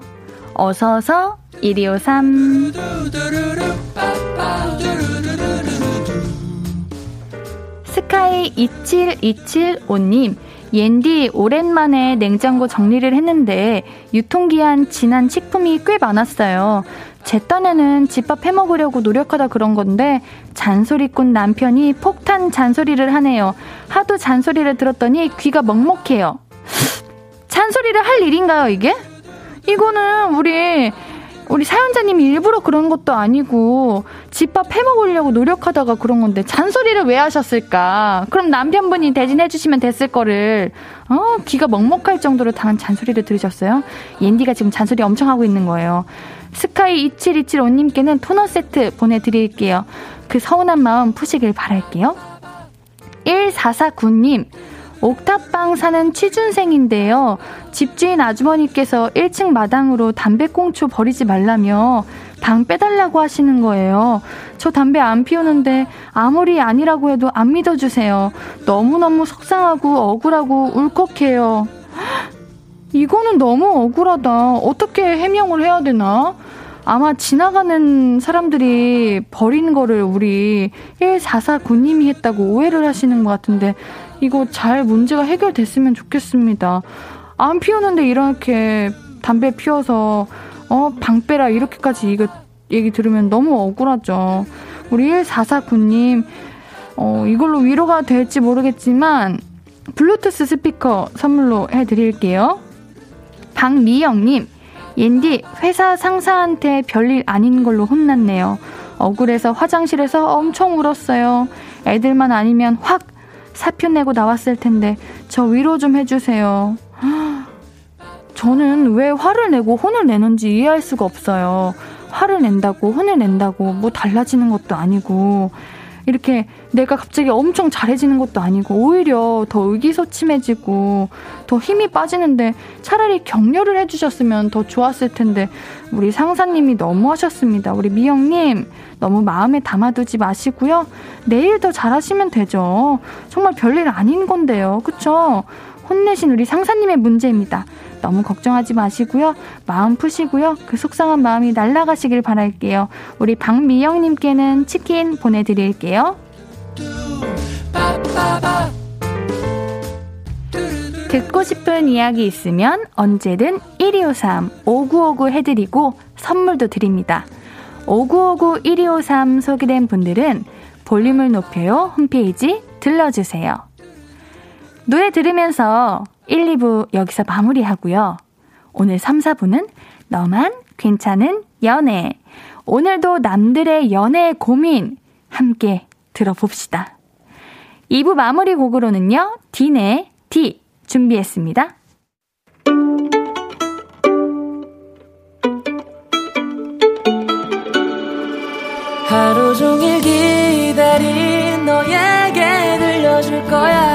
어서서 1253 스카이 27275님 옌디 오랜만에 냉장고 정리를 했는데 유통기한 지난 식품이 꽤 많았어요. 제 딴에는 집밥 해먹으려고 노력하다 그런 건데 잔소리꾼 남편이 폭탄 잔소리를 하네요. 하도 잔소리를 들었더니 귀가 먹먹해요. [LAUGHS] 잔소리를 할 일인가요, 이게? 이거는 우리 우리 사연자님이 일부러 그런 것도 아니고 집밥 해먹으려고 노력하다가 그런 건데 잔소리를 왜 하셨을까? 그럼 남편분이 대신해 주시면 됐을 거를 어 귀가 먹먹할 정도로 당한 잔소리를 들으셨어요? 옌디가 지금 잔소리 엄청 하고 있는 거예요. 스카이 27275님께는 토너 세트 보내드릴게요. 그 서운한 마음 푸시길 바랄게요. 1449님 옥탑방 사는 취준생인데요. 집주인 아주머니께서 1층 마당으로 담배꽁초 버리지 말라며 방 빼달라고 하시는 거예요. 저 담배 안 피우는데 아무리 아니라고 해도 안 믿어주세요. 너무너무 속상하고 억울하고 울컥해요. [GASPS] 이거는 너무 억울하다. 어떻게 해명을 해야 되나? 아마 지나가는 사람들이 버린 거를 우리 1449님이 했다고 오해를 하시는 것 같은데 이거 잘 문제가 해결됐으면 좋겠습니다. 안 피우는데 이렇게 담배 피워서 어 방빼라 이렇게까지 이거 얘기 들으면 너무 억울하죠. 우리 1449님 어 이걸로 위로가 될지 모르겠지만 블루투스 스피커 선물로 해드릴게요. 박미영님 옌디 회사 상사한테 별일 아닌 걸로 혼났네요. 억울해서 화장실에서 엄청 울었어요. 애들만 아니면 확 사표 내고 나왔을 텐데 저 위로 좀 해주세요. [GASPS] 저는 왜 화를 내고 혼을 내는지 이해할 수가 없어요. 화를 낸다고 혼을 낸다고 뭐 달라지는 것도 아니고 이렇게 내가 갑자기 엄청 잘해지는 것도 아니고 오히려 더 의기소침해지고 더 힘이 빠지는데 차라리 격려를 해주셨으면 더 좋았을 텐데 우리 상사님이 너무 하셨습니다. 우리 미영님 너무 마음에 담아두지 마시고요. 내일 더 잘하시면 되죠. 정말 별일 아닌 건데요. 그쵸? 혼내신 우리 상사님의 문제입니다. 너무 걱정하지 마시고요. 마음 푸시고요. 그 속상한 마음이 날아가시길 바랄게요. 우리 박미영님께는 치킨 보내드릴게요. 듣고 싶은 이야기 있으면 언제든 1253 5959 해드리고 선물도 드립니다. 5959 1253 소개된 분들은 볼륨을 높여요 홈페이지 들러주세요. 노래 들으면서 1, 2부 여기서 마무리하고요. 오늘 3, 4부는 너만 괜찮은 연애. 오늘도 남들의 연애 고민 함께 들어봅시다. 2부 마무리 곡으로는요, 딘의 D 준비했습니다. 하루 종일 기다린 너에게 들려줄 거야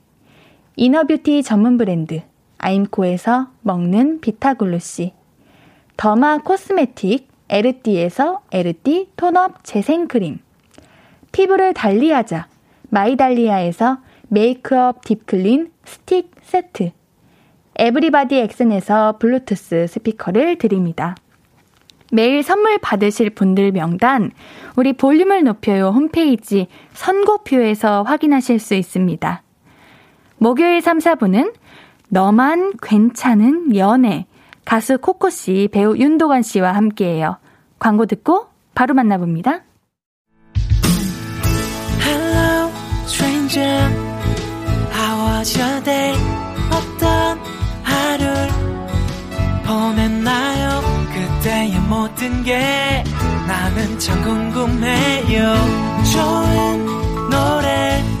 inner beauty 전문 브랜드 아임코에서 먹는 비타글루시 derma cosmetic 에르띠에서 에르띠 tone up 재생크림 피부를 달리하자 마이달리아에서 메이크업 deep clean 스틱 세트 everybody 엑센에서 블루투스 스피커를 드립니다. 매일 선물 받으실 분들 명단 우리 볼륨을 높여요 홈페이지 선곡표에서 확인하실 수 있습니다. 목요일 3, 4부는 너만 괜찮은 연애. 가수 코코 씨, 배우 윤도건 씨와 함께해요. 광고 듣고 바로 만나봅니다. Hello, stranger. How was your day? 어떤 하루를 보냈나요? 그때의 모든 게 나는 참 궁금해요. 좋은 노래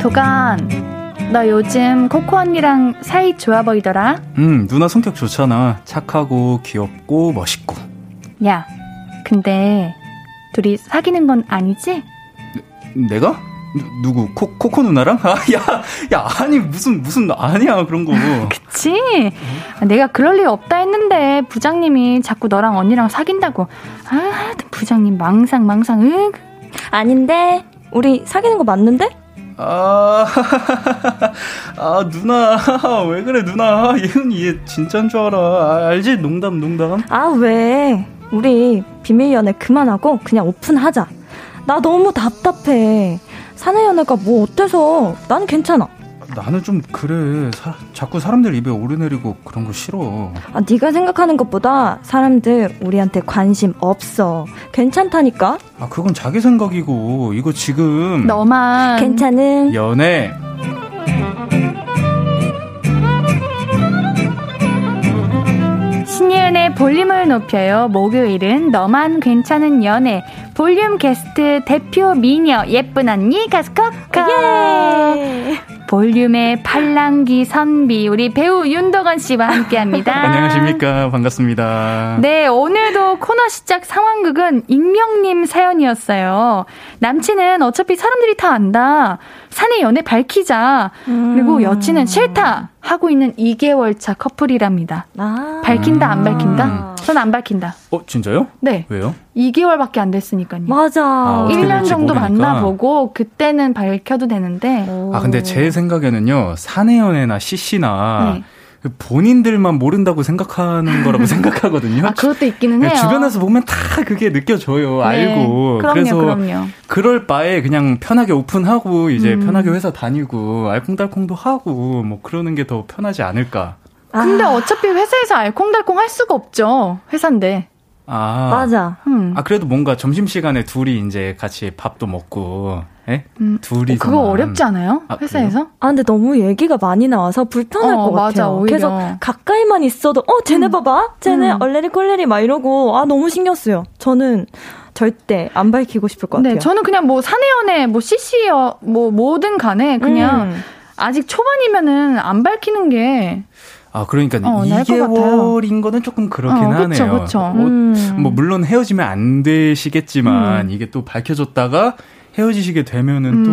도간, 너 요즘 코코 언니랑 사이 좋아 보이더라? 음, 누나 성격 좋잖아. 착하고, 귀엽고, 멋있고. 야, 근데, 둘이 사귀는 건 아니지? 내가? 누, 구 코, 코코 누나랑? 아, 야, 야, 아니, 무슨, 무슨, 아니야, 그런 거. [LAUGHS] 그치? 내가 그럴 리 없다 했는데, 부장님이 자꾸 너랑 언니랑 사귄다고. 아, 부장님 망상, 망상, 응? 아닌데, 우리 사귀는 거 맞는데? 아, [LAUGHS] 아, 누나. 왜 그래, 누나. 예은이 얘 진짠 줄 알아. 아, 알지? 농담, 농담. 아, 왜? 우리 비밀 연애 그만하고 그냥 오픈하자. 나 너무 답답해. 사내 연애가 뭐 어때서? 난 괜찮아. 나는 좀 그래. 사, 자꾸 사람들 입에 오르내리고 그런 거 싫어. 아, 네가 생각하는 것보다 사람들 우리한테 관심 없어. 괜찮다니까? 아, 그건 자기 생각이고 이거 지금 너만 괜찮은 연애. 신예은의 볼륨을 높여요. 목요일은 너만 괜찮은 연애 볼륨 게스트 대표 미녀 예쁜 언니 가수 커커. 예! 볼륨의 팔랑기 선비 우리 배우 윤덕원 씨와 함께합니다. [LAUGHS] 안녕하십니까 반갑습니다. 네 오늘도 코너 시작 상황극은 익명님 사연이었어요. 남친은 어차피 사람들이 다 안다. 사내 연애 밝히자. 음. 그리고 여친은 싫다 하고 있는 2개월 차 커플이랍니다. 아. 밝힌다 안 밝힌다? 전 안 밝힌다. 어 진짜요? 네. 왜요? 2개월밖에 안 됐으니까요. 맞아. 아, 1년 정도 모르니까. 만나보고 그때는 밝혀도 되는데. 오. 아 근데 제 생각에는요 사내 연애나 CC나 네. 그 본인들만 모른다고 생각하는 거라고 [LAUGHS] 생각하거든요. 아, 그것도 있기는 해요. 주변에서 보면 다 그게 느껴져요. 네. 알고. 그럼요, 그래서 그럼요. 그럴 바에 그냥 편하게 오픈하고 이제 음. 편하게 회사 다니고 알콩달콩도 하고 뭐 그러는 게 더 편하지 않을까. 근데 아. 어차피 회사에서 알콩달콩 할 수가 없죠. 회사인데. 아. 맞아. 음. 아, 그래도 뭔가 점심시간에 둘이 이제 같이 밥도 먹고, 예? 음. 둘이. 어, 그거 어렵지 않아요? 아, 회사에서? 그래요? 아, 근데 너무 얘기가 많이 나와서 불편할 어, 것 맞아, 같아요. 오히려. 계속 가까이만 있어도, 어, 쟤네 음. 봐봐. 쟤네 음. 얼레리 꼴레리 막 이러고, 아, 너무 신경 쓰여. 저는 절대 안 밝히고 싶을 것 네, 같아요. 네, 저는 그냥 뭐 사내연애, 뭐 CC여, 뭐 뭐든 간에 그냥 음. 아직 초반이면은 안 밝히는 게 아, 그러니까 어, 2개월인 거는 조금 그렇긴 어, 그쵸, 하네요. 그쵸. 뭐, 음. 뭐, 물론 헤어지면 안 되시겠지만, 음. 이게 또 밝혀졌다가 헤어지시게 되면은 음,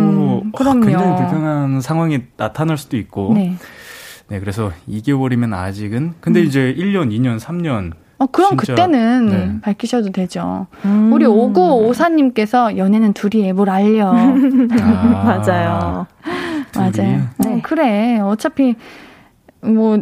또 어, 굉장히 불편한 상황이 나타날 수도 있고. 네. 네, 그래서 2개월이면 아직은. 근데 음. 이제 1년, 2년, 3년. 어, 그럼 진짜, 그때는 네. 밝히셔도 되죠. 음. 우리 5954님께서 연애는 둘이 앱을 알려. [LAUGHS] 아, 맞아요. 맞아요. 네. 어, 그래. 어차피, 뭐,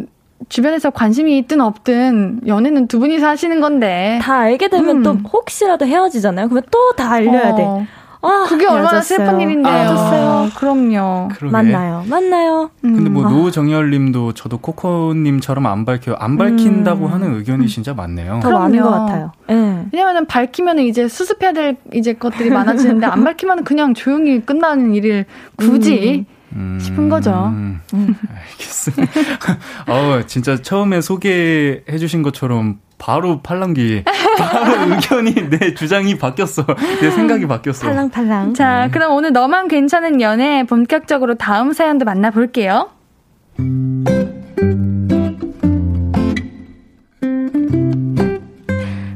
주변에서 관심이 있든 없든 연애는 두 분이서 하시는 건데 다 알게 되면 음. 또 혹시라도 헤어지잖아요. 그러면 또 다 알려야 어. 돼. 아, 그게 얼마나 슬픈 일인데요. 아, 그럼요. 그러게. 만나요. 만나요. 음. 근데 뭐 아. 노정열 님도 저도 코코님처럼 안 밝혀요. 안 밝힌다고 음. 하는 의견이 음. 진짜 많네요. 더 많은 것 같아요. 네. 왜냐면은 밝히면 이제 수습해야 될 이제 것들이 많아지는데 안 밝히면 그냥 조용히 끝나는 일을 굳이 음. 음, 싶은 거죠. 음, 알겠습니다. [LAUGHS] 어, 진짜 처음에 소개해 주신 것처럼 바로 팔랑기, 바로 [LAUGHS] 의견이, 내 주장이 바뀌었어. 내 생각이 바뀌었어. 팔랑팔랑. 자, 네. 그럼 오늘 너만 괜찮은 연애 본격적으로 다음 사연도 만나볼게요.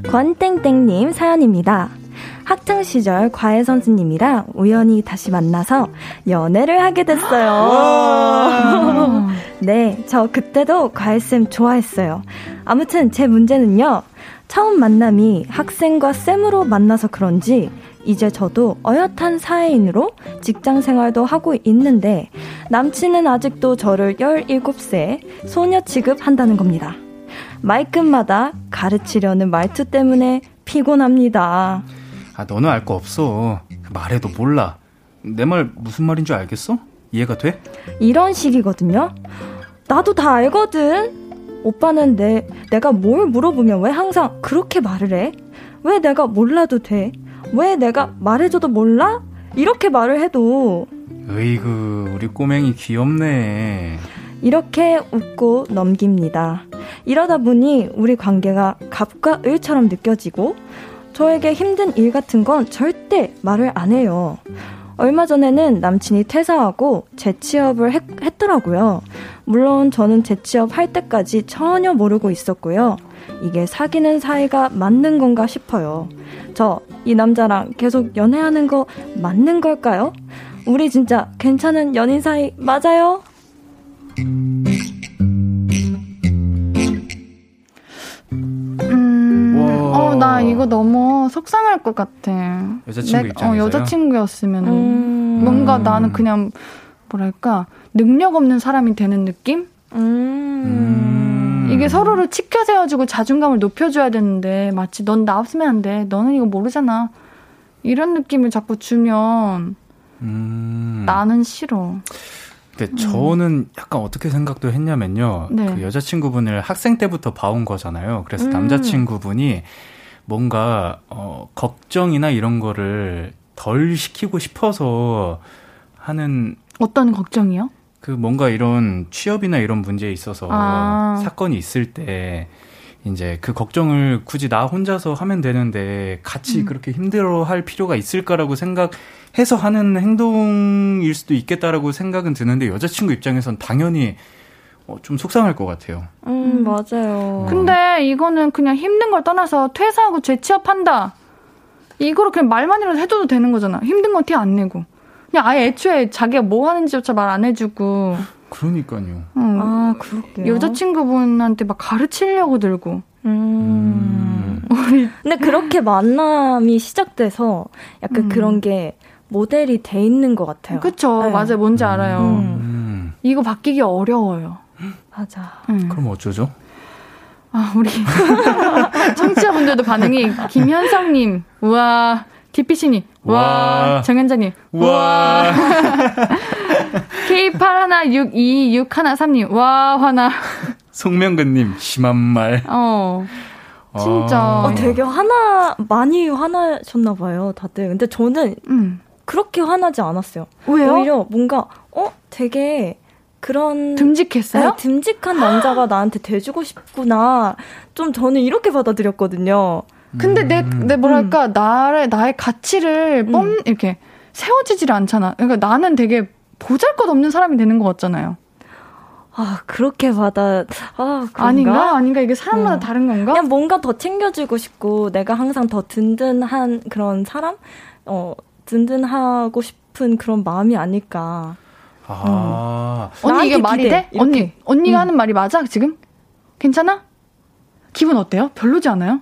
권땡땡님 사연입니다. 학창 시절 과외 선생님이랑 우연히 다시 만나서 연애를 하게 됐어요. [LAUGHS] 네, 저 그때도 과외 쌤 좋아했어요. 아무튼 제 문제는요. 처음 만남이 학생과 쌤으로 만나서 그런지 이제 저도 어엿한 사회인으로 직장 생활도 하고 있는데 남친은 아직도 저를 17세 소녀 취급한다는 겁니다. 말끝마다 가르치려는 말투 때문에 피곤합니다. 아, 너는 알 거 없어. 말해도 몰라. 내 말 무슨 말인 줄 알겠어? 이해가 돼? 이런 식이거든요. 나도 다 알거든. 오빠는 내, 내가 뭘 물어보면 왜 항상 그렇게 말을 해? 왜 내가 몰라도 돼? 왜 내가 말해줘도 몰라? 이렇게 말을 해도. 으이구, 우리 꼬맹이 귀엽네. 이렇게 웃고 넘깁니다. 이러다 보니 우리 관계가 갑과 을처럼 느껴지고 저에게 힘든 일 같은 건 절대 말을 안 해요. 얼마 전에는 남친이 퇴사하고 재취업을 했, 했더라고요. 물론 저는 재취업 할 때까지 전혀 모르고 있었고요. 이게 사귀는 사이가 맞는 건가 싶어요. 저 이 남자랑 계속 연애하는 거 맞는 걸까요? 우리 진짜 괜찮은 연인 사이 맞아요? 나 이거 너무 속상할 것 같아. 여자친구 입장에서 어, 여자친구였으면 음. 뭔가 나는 그냥 뭐랄까 능력 없는 사람이 되는 느낌? 음. 이게 서로를 치켜 세워주고 자존감을 높여줘야 되는데 마치 넌 나 없으면 안 돼. 너는 이거 모르잖아. 이런 느낌을 자꾸 주면 음. 나는 싫어. 근데 저는 약간 어떻게 생각도 했냐면요. 네. 그 여자친구분을 학생 때부터 봐온 거잖아요. 그래서 음. 남자친구분이 뭔가 어 걱정이나 이런 거를 덜 시키고 싶어서 하는 어떤 걱정이요? 그 뭔가 이런 취업이나 이런 문제에 있어서 아. 사건이 있을 때 이제 그 걱정을 굳이 나 혼자서 하면 되는데 같이 음. 그렇게 힘들어 할 필요가 있을까라고 생각해서 하는 행동일 수도 있겠다라고 생각은 드는데 여자친구 입장에선 당연히 어, 좀 속상할 것 같아요. 음, 맞아요. 근데 이거는 그냥 힘든 걸 떠나서 퇴사하고 재취업한다. 이거를 그냥 말만이라도 해줘도 되는 거잖아. 힘든 건 티 안 내고. 그냥 아예 애초에 자기가 뭐 하는지조차 말 안 해주고. 그러니까요. 응. 아, 그렇게 여자친구분한테 막 가르치려고 들고. 음. 음. [LAUGHS] 근데 그렇게 만남이 시작돼서 약간 음. 그런 게 모델이 돼 있는 것 같아요. 그쵸. 네. 맞아요. 뭔지 알아요. 음. 이거 바뀌기 어려워요. 맞아. 음. 그럼 어쩌죠? 아, 우리 [LAUGHS] 청취자분들도 반응이 김현성님, 우와, 디피씨님, 와, 정현자님, 와, [LAUGHS] K81626113님, 와, 화나. 송명근님, 심한 말. 어. 진짜. 아. 어, 되게 화나, 많이 화나셨나봐요, 다들. 근데 저는 음. 그렇게 화나지 않았어요. 왜요? 오히려 뭔가, 어, 되게 그런 듬직했어요? 네, 듬직한 남자가 [GASPS] 나한테 돼주고 싶구나. 좀 저는 이렇게 받아들였거든요. 근데 내, 음. 내 뭐랄까, 음. 나의, 나의 가치를 뽐, 음. 이렇게 세워지질 않잖아. 그러니까 나는 되게 보잘 것 없는 사람이 되는 것 같잖아요. 아, 그렇게 받아, 아, 그런가? 아닌가? 아닌가? 이게 사람마다 어. 다른 건가? 그냥 뭔가 더 챙겨주고 싶고, 내가 항상 더 든든한 그런 사람? 어, 든든하고 싶은 그런 마음이 아닐까. 아. 음. 언니 이게 말이 돼? 이렇게. 언니, 언니가 음. 하는 말이 맞아, 지금? 괜찮아? 기분 어때요? 별로지 않아요?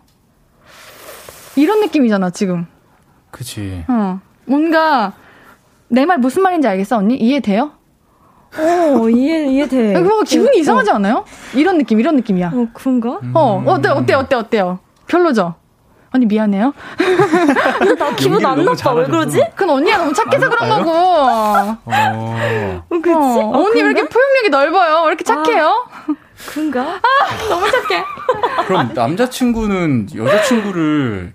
이런 느낌이잖아, 지금. 그치. 어. 뭔가, 내 말 무슨 말인지 알겠어, 언니? 이해돼요? 어, 이해, 이해돼. 그거 기분이 어. 이상하지 않아요? 이런 느낌, 이런 느낌이야. 어, 그런가? 어, 어때, 어때, 어때, 어때요? 별로죠? 언니 미안해요. [LAUGHS] 나 기분 안 나빠. 왜 그러지? 그건 언니가 너무 착해서 그런 거고. 어. 어, 그치? 어, 어, 언니 왜 이렇게 포용력이 넓어요? 왜 이렇게 착해요? 아, 그런가? 아, 너무 착해. [LAUGHS] 그럼 남자친구는 여자친구를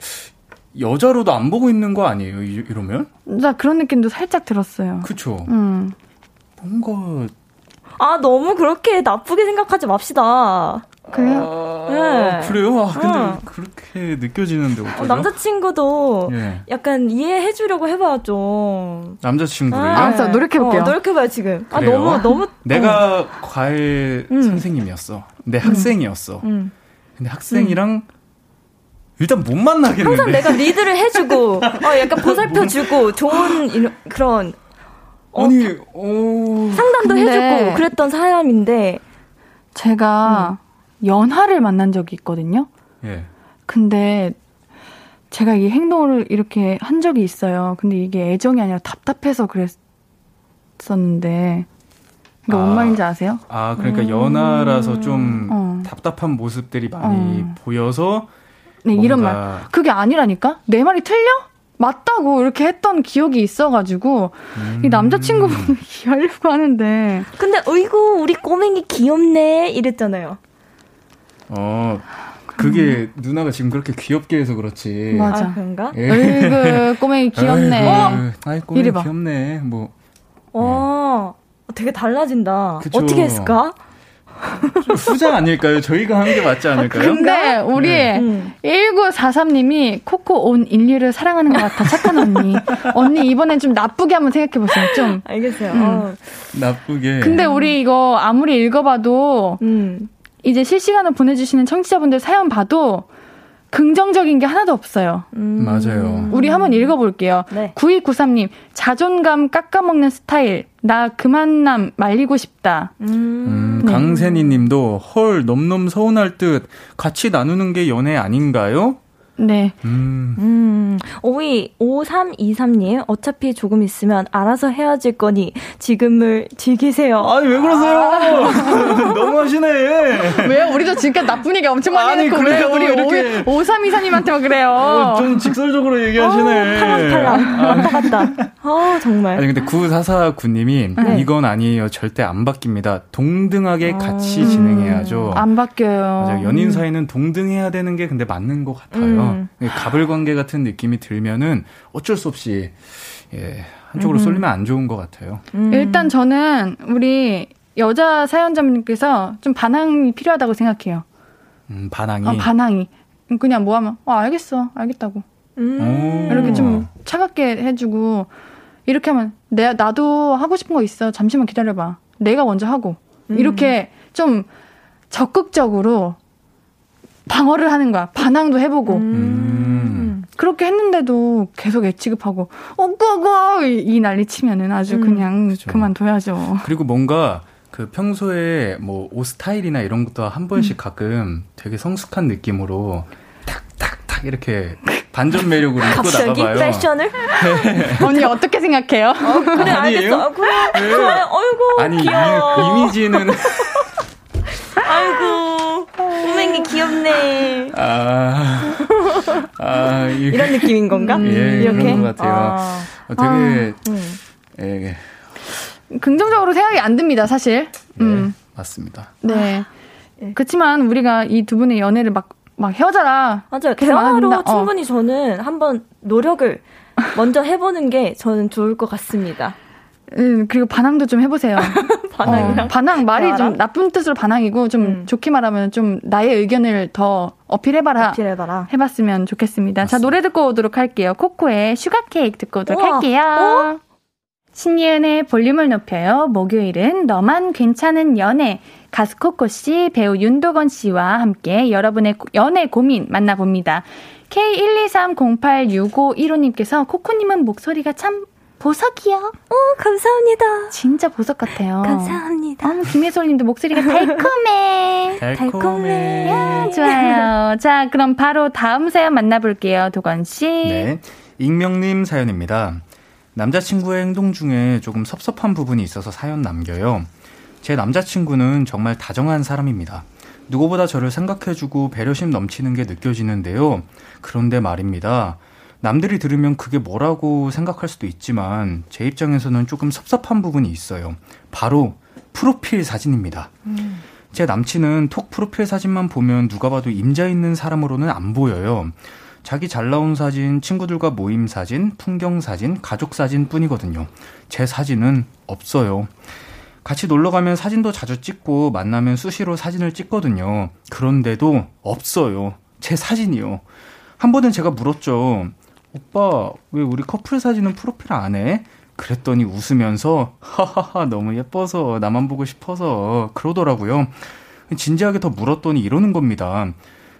여자로도 안 보고 있는 거 아니에요? 이러면? 나 그런 느낌도 살짝 들었어요. 그쵸. 음. 뭔가. 아, 너무 그렇게 나쁘게 생각하지 맙시다. 그래요? 아, 네. 그래요? 아, 근데 어. 그렇게 느껴지는데 어쩌죠? 어, 남자친구도 예. 약간 이해해 주려고 해봐요, 좀. 남자친구를? 아, 알았어. 노력해볼게요. 어, 노력해봐요, 지금. 아, 그래요? 아, 너무, 너무. 내가 어. 과외 음. 선생님이었어. 내 학생이었어. 음. 근데 학생이랑 음. 일단 못 만나겠는데. 항상 내가 리드를 해주고, 어, 약간 보살펴주고, 좋은, 이런, 그런. 어, 아니, 어. 상담도 해주고, 그랬던 사람인데. 제가 음. 연하를 만난 적이 있거든요. 예. 근데 제가 이 행동을 이렇게 한 적이 있어요. 근데 이게 애정이 아니라 답답해서 그랬었는데. 그러니까 아, 뭔 말인지 아세요? 아, 그러니까 음. 연하라서 좀 어. 답답한 모습들이 많이 어. 보여서 네, 이런 말. 그게 아니라니까? 내 말이 틀려? 맞다고 이렇게 했던 기억이 있어가지고 음. 이 남자친구분을 이해하려고 하는데 근데 어이구 우리 꼬맹이 귀엽네 이랬잖아요. 어 그게 음. 누나가 지금 그렇게 귀엽게 해서 그렇지. 맞아. 아, 그런가? 예. 어이구 꼬맹이 귀엽네. 어? 아이 꼬맹이 귀엽네. 뭐. 어. 되게 달라진다. 그쵸. 어떻게 했을까? 후자 아닐까요? 저희가 한 게 맞지 않을까요? 근데 우리 네. 1943님이 코코 온 인류를 사랑하는 것 같아. 착한 언니. [LAUGHS] 언니 이번엔 좀 나쁘게 한번 생각해 보세요. 좀. 알겠어요. 음. 어. 나쁘게. 근데 우리 이거 아무리 읽어봐도 음. 이제 실시간으로 보내주시는 청취자분들 사연 봐도 긍정적인 게 하나도 없어요. 음. 맞아요. 우리 한번 읽어볼게요. 네. 9293님, 자존감 깎아먹는 스타일. 나 그만남 말리고 싶다. 음. 음, 네. 강세니 님도 헐, 넘넘 서운할 듯 같이 나누는 게 연애 아닌가요? 네. 음. 음. 5위 5323님 어차피 조금 있으면 알아서 헤어질 거니 지금을 즐기세요. 아니 왜 그러세요? 아. [LAUGHS] 너무 하시네. 왜요? 우리도 지금까지 나쁜 얘기 엄청 많이 아니, 했고 왜 우리 이렇게 5324님한테만 그래요? 어, 좀 직설적으로 얘기하시네. 어, 탈락탈락. 왔다 갔다. 어, 정말. 아니 근데 9449님이 네. 이건 아니에요. 절대 안 바뀝니다. 동등하게 어. 같이 진행해야죠. 안 바뀌어요. 맞아요. 연인 사이는 동등해야 되는 게 근데 맞는 것 같아요. 음. 음. 갑을 관계 같은 느낌이 들면은 어쩔 수 없이 예, 한쪽으로 음. 쏠리면 안 좋은 것 같아요. 음. 일단 저는 우리 여자 사연자분께서 좀 반항이 필요하다고 생각해요. 음, 반항이. 어, 반항이. 그냥 뭐 하면, 어, 알겠어. 알겠다고. 음. 이렇게 좀 차갑게 해주고, 이렇게 하면, 내, 나도 하고 싶은 거 있어. 잠시만 기다려봐. 내가 먼저 하고. 음. 이렇게 좀 적극적으로 방어를 하는 거야. 반항도 해보고. 음. 그렇게 했는데도 계속 애취급하고, 오빠가! 이, 이 난리 치면은 아주 음. 그냥 그쵸. 그만둬야죠. 그리고 뭔가 그 평소에 뭐 옷 스타일이나 이런 것도 한 번씩 음. 가끔 되게 성숙한 느낌으로 탁탁탁 이렇게 반전 매력으로 입고 나가봐요. 패션을? 네. [LAUGHS] 언니 어떻게 생각해요? 어, 그래 아니에요? 알겠어. 그래. 네. 그래. 어이구 아니 귀여워. 이, 이미지는 [LAUGHS] 아이고, 꼬맹이 귀엽네. 아, 아 이런 느낌인 건가? 음, 예, 이렇게? 그런 것 같아요. 아, 어, 되게, 아, 음. 예, 긍정적으로 생각이 안 듭니다, 사실. 네, 음. 맞습니다. 네. 아, 그렇지만 우리가 이 두 분의 연애를 막, 막 헤어져라. 맞아요. 대화로 어. 충분히 저는 한번 노력을 먼저 해보는 게 저는 좋을 것 같습니다. 음, 그리고 반항도 좀 해보세요. [LAUGHS] 반항이요? 어, 반항 말이 좀 나쁜 뜻으로 반항이고 좀 음. 좋게 말하면 좀 나의 의견을 더 어필해봐라. 어필해봐라. 해봤으면 좋겠습니다. 맞습니다. 자 노래 듣고 오도록 할게요. 코코의 Sugar Cake 듣고 오도록 우와. 할게요. 어? 신예은의 볼륨을 높여요. 목요일은 너만 괜찮은 연애. 가수 코코 씨, 배우 윤도건 씨와 함께 여러분의 연애 고민 만나봅니다. K123086515님께서 코코님은 목소리가 참 보석이요. 어, 감사합니다. 진짜 보석 같아요. 감사합니다. 어, 김혜솔 님도 목소리가 [LAUGHS] 달콤해. 달콤해. 야, 좋아요. 자, 그럼 바로 다음 사연 만나볼게요. 도건 씨. 네. 익명님 사연입니다. 남자친구의 행동 중에 조금 섭섭한 부분이 있어서 사연 남겨요. 제 남자친구는 정말 다정한 사람입니다. 누구보다 저를 생각해주고 배려심 넘치는 게 느껴지는데요. 그런데 말입니다. 남들이 들으면 그게 뭐라고 생각할 수도 있지만 제 입장에서는 조금 섭섭한 부분이 있어요. 바로 프로필 사진입니다. 음. 제 남친은 톡 프로필 사진만 보면 누가 봐도 임자 있는 사람으로는 안 보여요. 자기 잘 나온 사진, 친구들과 모임 사진, 풍경 사진, 가족 사진 뿐이거든요. 제 사진은 없어요. 같이 놀러 가면 사진도 자주 찍고 만나면 수시로 사진을 찍거든요. 그런데도 없어요. 제 사진이요. 한 번은 제가 물었죠. 오빠, 왜 우리 커플 사진은 프로필 안 해? 그랬더니 웃으면서, 하하하, 너무 예뻐서, 나만 보고 싶어서, 그러더라고요. 진지하게 더 물었더니 이러는 겁니다.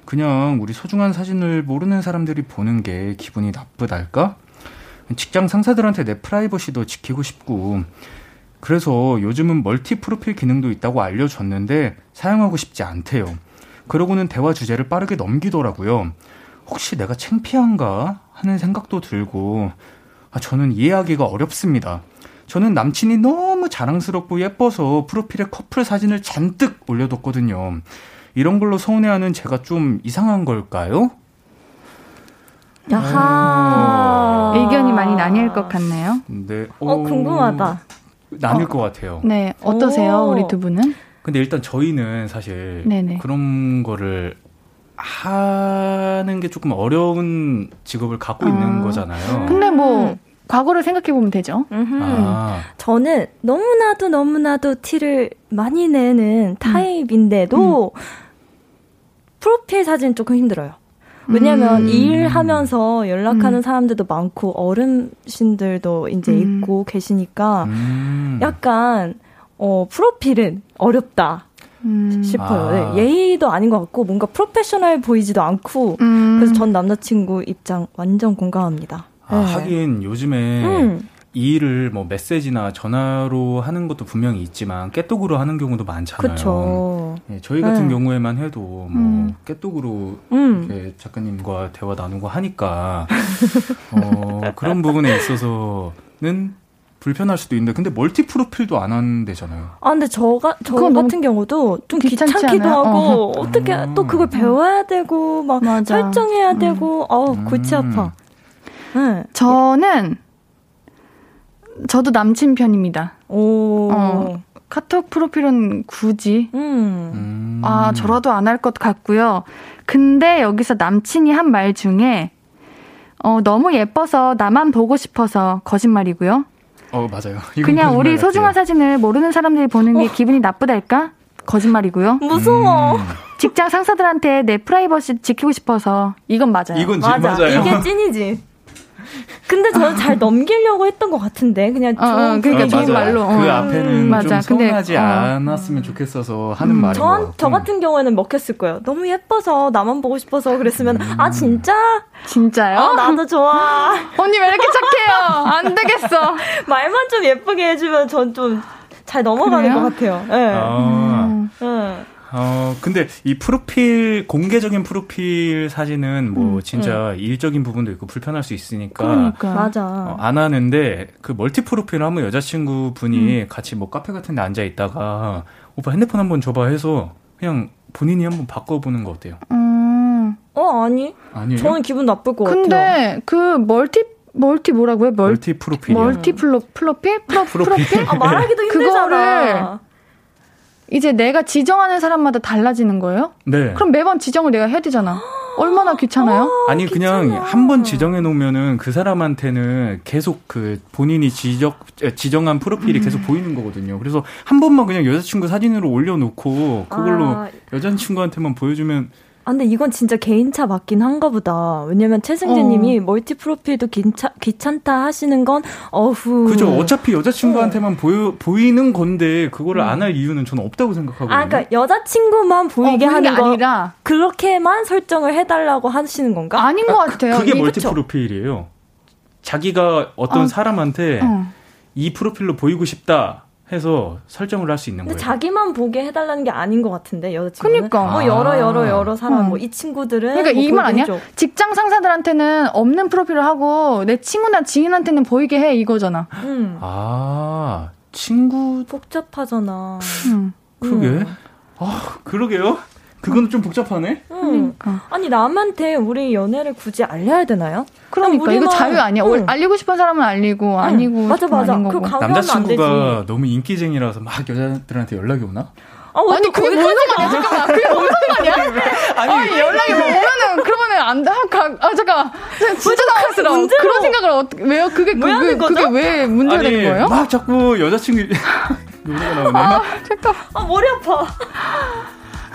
그냥 우리 소중한 사진을 모르는 사람들이 보는 게 기분이 나쁘달까? 직장 상사들한테 내 프라이버시도 지키고 싶고 그래서 요즘은 멀티 프로필 기능도 있다고 알려줬는데 사용하고 싶지 않대요. 그러고는 대화 주제를 빠르게 넘기더라고요. 혹시 내가 창피한가 하는 생각도 들고 아, 저는 이해하기가 어렵습니다. 저는 남친이 너무 자랑스럽고 예뻐서 프로필에 커플 사진을 잔뜩 올려뒀거든요. 이런 걸로 서운해하는 제가 좀 이상한 걸까요? 야하. 의견이 많이 나뉠 것 같네요. 네. 오, 어, 궁금하다. 나뉠 어. 것 같아요. 네. 어떠세요, 오. 우리 두 분은? 근데 일단 저희는 사실 네네. 그런 거를 하는 게 조금 어려운 직업을 갖고 아. 있는 거잖아요. 근데 뭐 음. 과거를 생각해 보면 되죠. 아. 저는 너무나도 너무나도 티를 많이 내는 음. 타입인데도 음. 프로필 사진 조금 힘들어요. 왜냐면 음. 일하면서 연락하는 음. 사람들도 많고 어른신들도 이제 음. 있고 계시니까 음. 약간 어 프로필은 어렵다. 음. 싶어요. 네, 아. 네, 예의도 아닌 것 같고 뭔가 프로페셔널 보이지도 않고 음. 그래서 전 남자친구 입장 완전 공감합니다. 아, 네. 하긴 요즘에 이 일을 뭐 메시지나 전화로 하는 것도 분명히 있지만 깨똑으로 하는 경우도 많잖아요. 그쵸. 예, 저희 같은 네. 경우에만 해도 뭐 음. 깨똑으로 음. 이렇게 작가님과 대화 나누고 하니까 [LAUGHS] 어, 그런 부분에 있어서는 불편할 수도 있는데 근데 멀티 프로필도 안 한대잖아요. 아 근데 저가 저 같은 경우도 좀 귀찮기도 하고 어. 어떻게 음. 또 그걸 배워야 되고 막 맞아. 설정해야 음. 되고 어 골치 아파. 네. 저는 저도 남친 편입니다. 오. 어, 카톡 프로필은 굳이. 음. 아, 저라도 안 할 것 같고요. 근데 여기서 남친이 한 말 중에, 어, 너무 예뻐서 나만 보고 싶어서 거짓말이고요. 어, 맞아요. 그냥 우리 소중한 같아요. 사진을 모르는 사람들이 보는 게 어. 기분이 나쁘달까? 거짓말이고요. 무서워. 음. 직장 상사들한테 내 프라이버시 지키고 싶어서 이건 맞아요. 이건 맞아. 맞아요. 이게 찐이지. 근데 저는 잘 넘기려고 했던 것 같은데 그냥 어, 어 좋은 어, 그러니까 좋은 말로 그 앞에는 음, 맞아. 좀 서운하지 어. 않았으면 좋겠어서 하는 음, 말인 전, 저 같은 경우에는 먹혔을 거예요. 너무 예뻐서 나만 보고 싶어서 그랬으면 음. 아 진짜 진짜요? 아, 나도 좋아. [LAUGHS] 언니 왜 이렇게 착해요? 안 되겠어. [LAUGHS] 말만 좀 예쁘게 해주면 전 좀 잘 넘어가는 그래요? 것 같아요. 네. 아. 음. 네. 어, 근데 이 프로필, 공개적인 프로필 사진은 뭐 음, 진짜 음. 일적인 부분도 있고 불편할 수 있으니까. 그러니까. 맞아. 어, 안 하는데 그 멀티 프로필을 하면 여자친구 분이 음. 같이 뭐 카페 같은 데 앉아 있다가 오빠 핸드폰 한번 줘봐 해서 그냥 본인이 한번 바꿔보는 거 어때요? 음. 어, 아니. 아니에요? 저는 기분 나쁠 것 근데 같아요. 근데 그 멀티 멀티 뭐라고요? 멀, 멀티 프로필. 멀티 플로, 플로필? 프로, 프로필? 프로필? 아, 말하기도 힘들잖아. 그거를 이제 내가 지정하는 사람마다 달라지는 거예요? 네. 그럼 매번 지정을 내가 해야 되잖아. 얼마나 귀찮아요? 어, 아니 그냥 한 번 지정해 놓으면은 그 사람한테는 계속 그 본인이 지적 지정한 프로필이 음. 계속 보이는 거거든요. 그래서 한 번만 그냥 여자친구 사진으로 올려놓고 그걸로 아. 여자친구한테만 보여주면 아, 근데 이건 진짜 개인차 맞긴 한가 보다. 왜냐면 최승재 님이 어. 멀티 프로필도 귀찮, 귀찮다 하시는 건, 어후. 그죠. 어차피 여자친구한테만 어. 보여, 보이는 건데, 그거를 음. 안할 이유는 저는 없다고 생각하거든요. 아, 그러니까 여자친구만 보이게 어, 하는 거. 아니라. 그렇게만 설정을 해달라고 하시는 건가? 아닌 것 같아요. 그게 멀티 그쵸? 프로필이에요. 자기가 어떤 어. 사람한테 어. 이 프로필로 보이고 싶다. 해서 설정을 할 수 있는 근데 거예요. 자기만 보게 해달라는 게 아닌 것 같은데 여자친구는. 그러니까. 뭐 여러 여러 여러 사람 음. 뭐이 친구들은. 그러니까 뭐 이말 아니야? 직장 상사들한테는 없는 프로필을 하고 내 친구나 지인한테는 보이게 해 이거잖아. 음. 아 친구 복잡하잖아. 음. 그러게. 음. 아 그러게요. 그건 좀 복잡하네. 응. 그러니까. 아니 남한테 우리 연애를 굳이 알려야 되나요? 그러니까 이거 자유 아니야. 응. 알리고 싶은 사람은 알리고 응. 아니고 맞아 맞아. 그 남자친구가 너무 인기쟁이라서 막 여자들한테 연락이 오나? 아, 아니 그게 무슨 상관이야? 잠깐만. 그게 무슨 상관이야? [LAUGHS] 아니, 아니 연락이 오면은 그러면은 안 돼. 아 잠깐. 진짜 당황스러워. 그런 생각을 어떻게 왜요? 그게 그, 왜 그, 그게 왜 문제가 아니, 되는 거예요? 막 자꾸 여자친구 [LAUGHS] 노래가 나오네. 아, 잠깐. 아 머리 아파.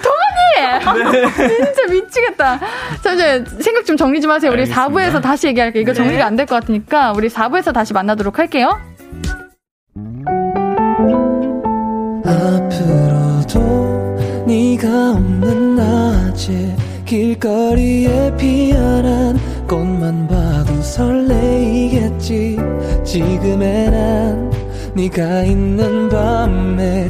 동안이! 네. [LAUGHS] 진짜 미치겠다. 자, 이제 생각 좀 정리 좀 하세요. 우리 알겠습니다. 4부에서 다시 얘기할게요. 이거 네. 정리가 안 될 것 같으니까 우리 4부에서 다시 만나도록 할게요. 앞으로도 네가 없는 낮에 길거리에 피어난 꽃만 봐도 설레이겠지 지금의 난 네가 있는 밤에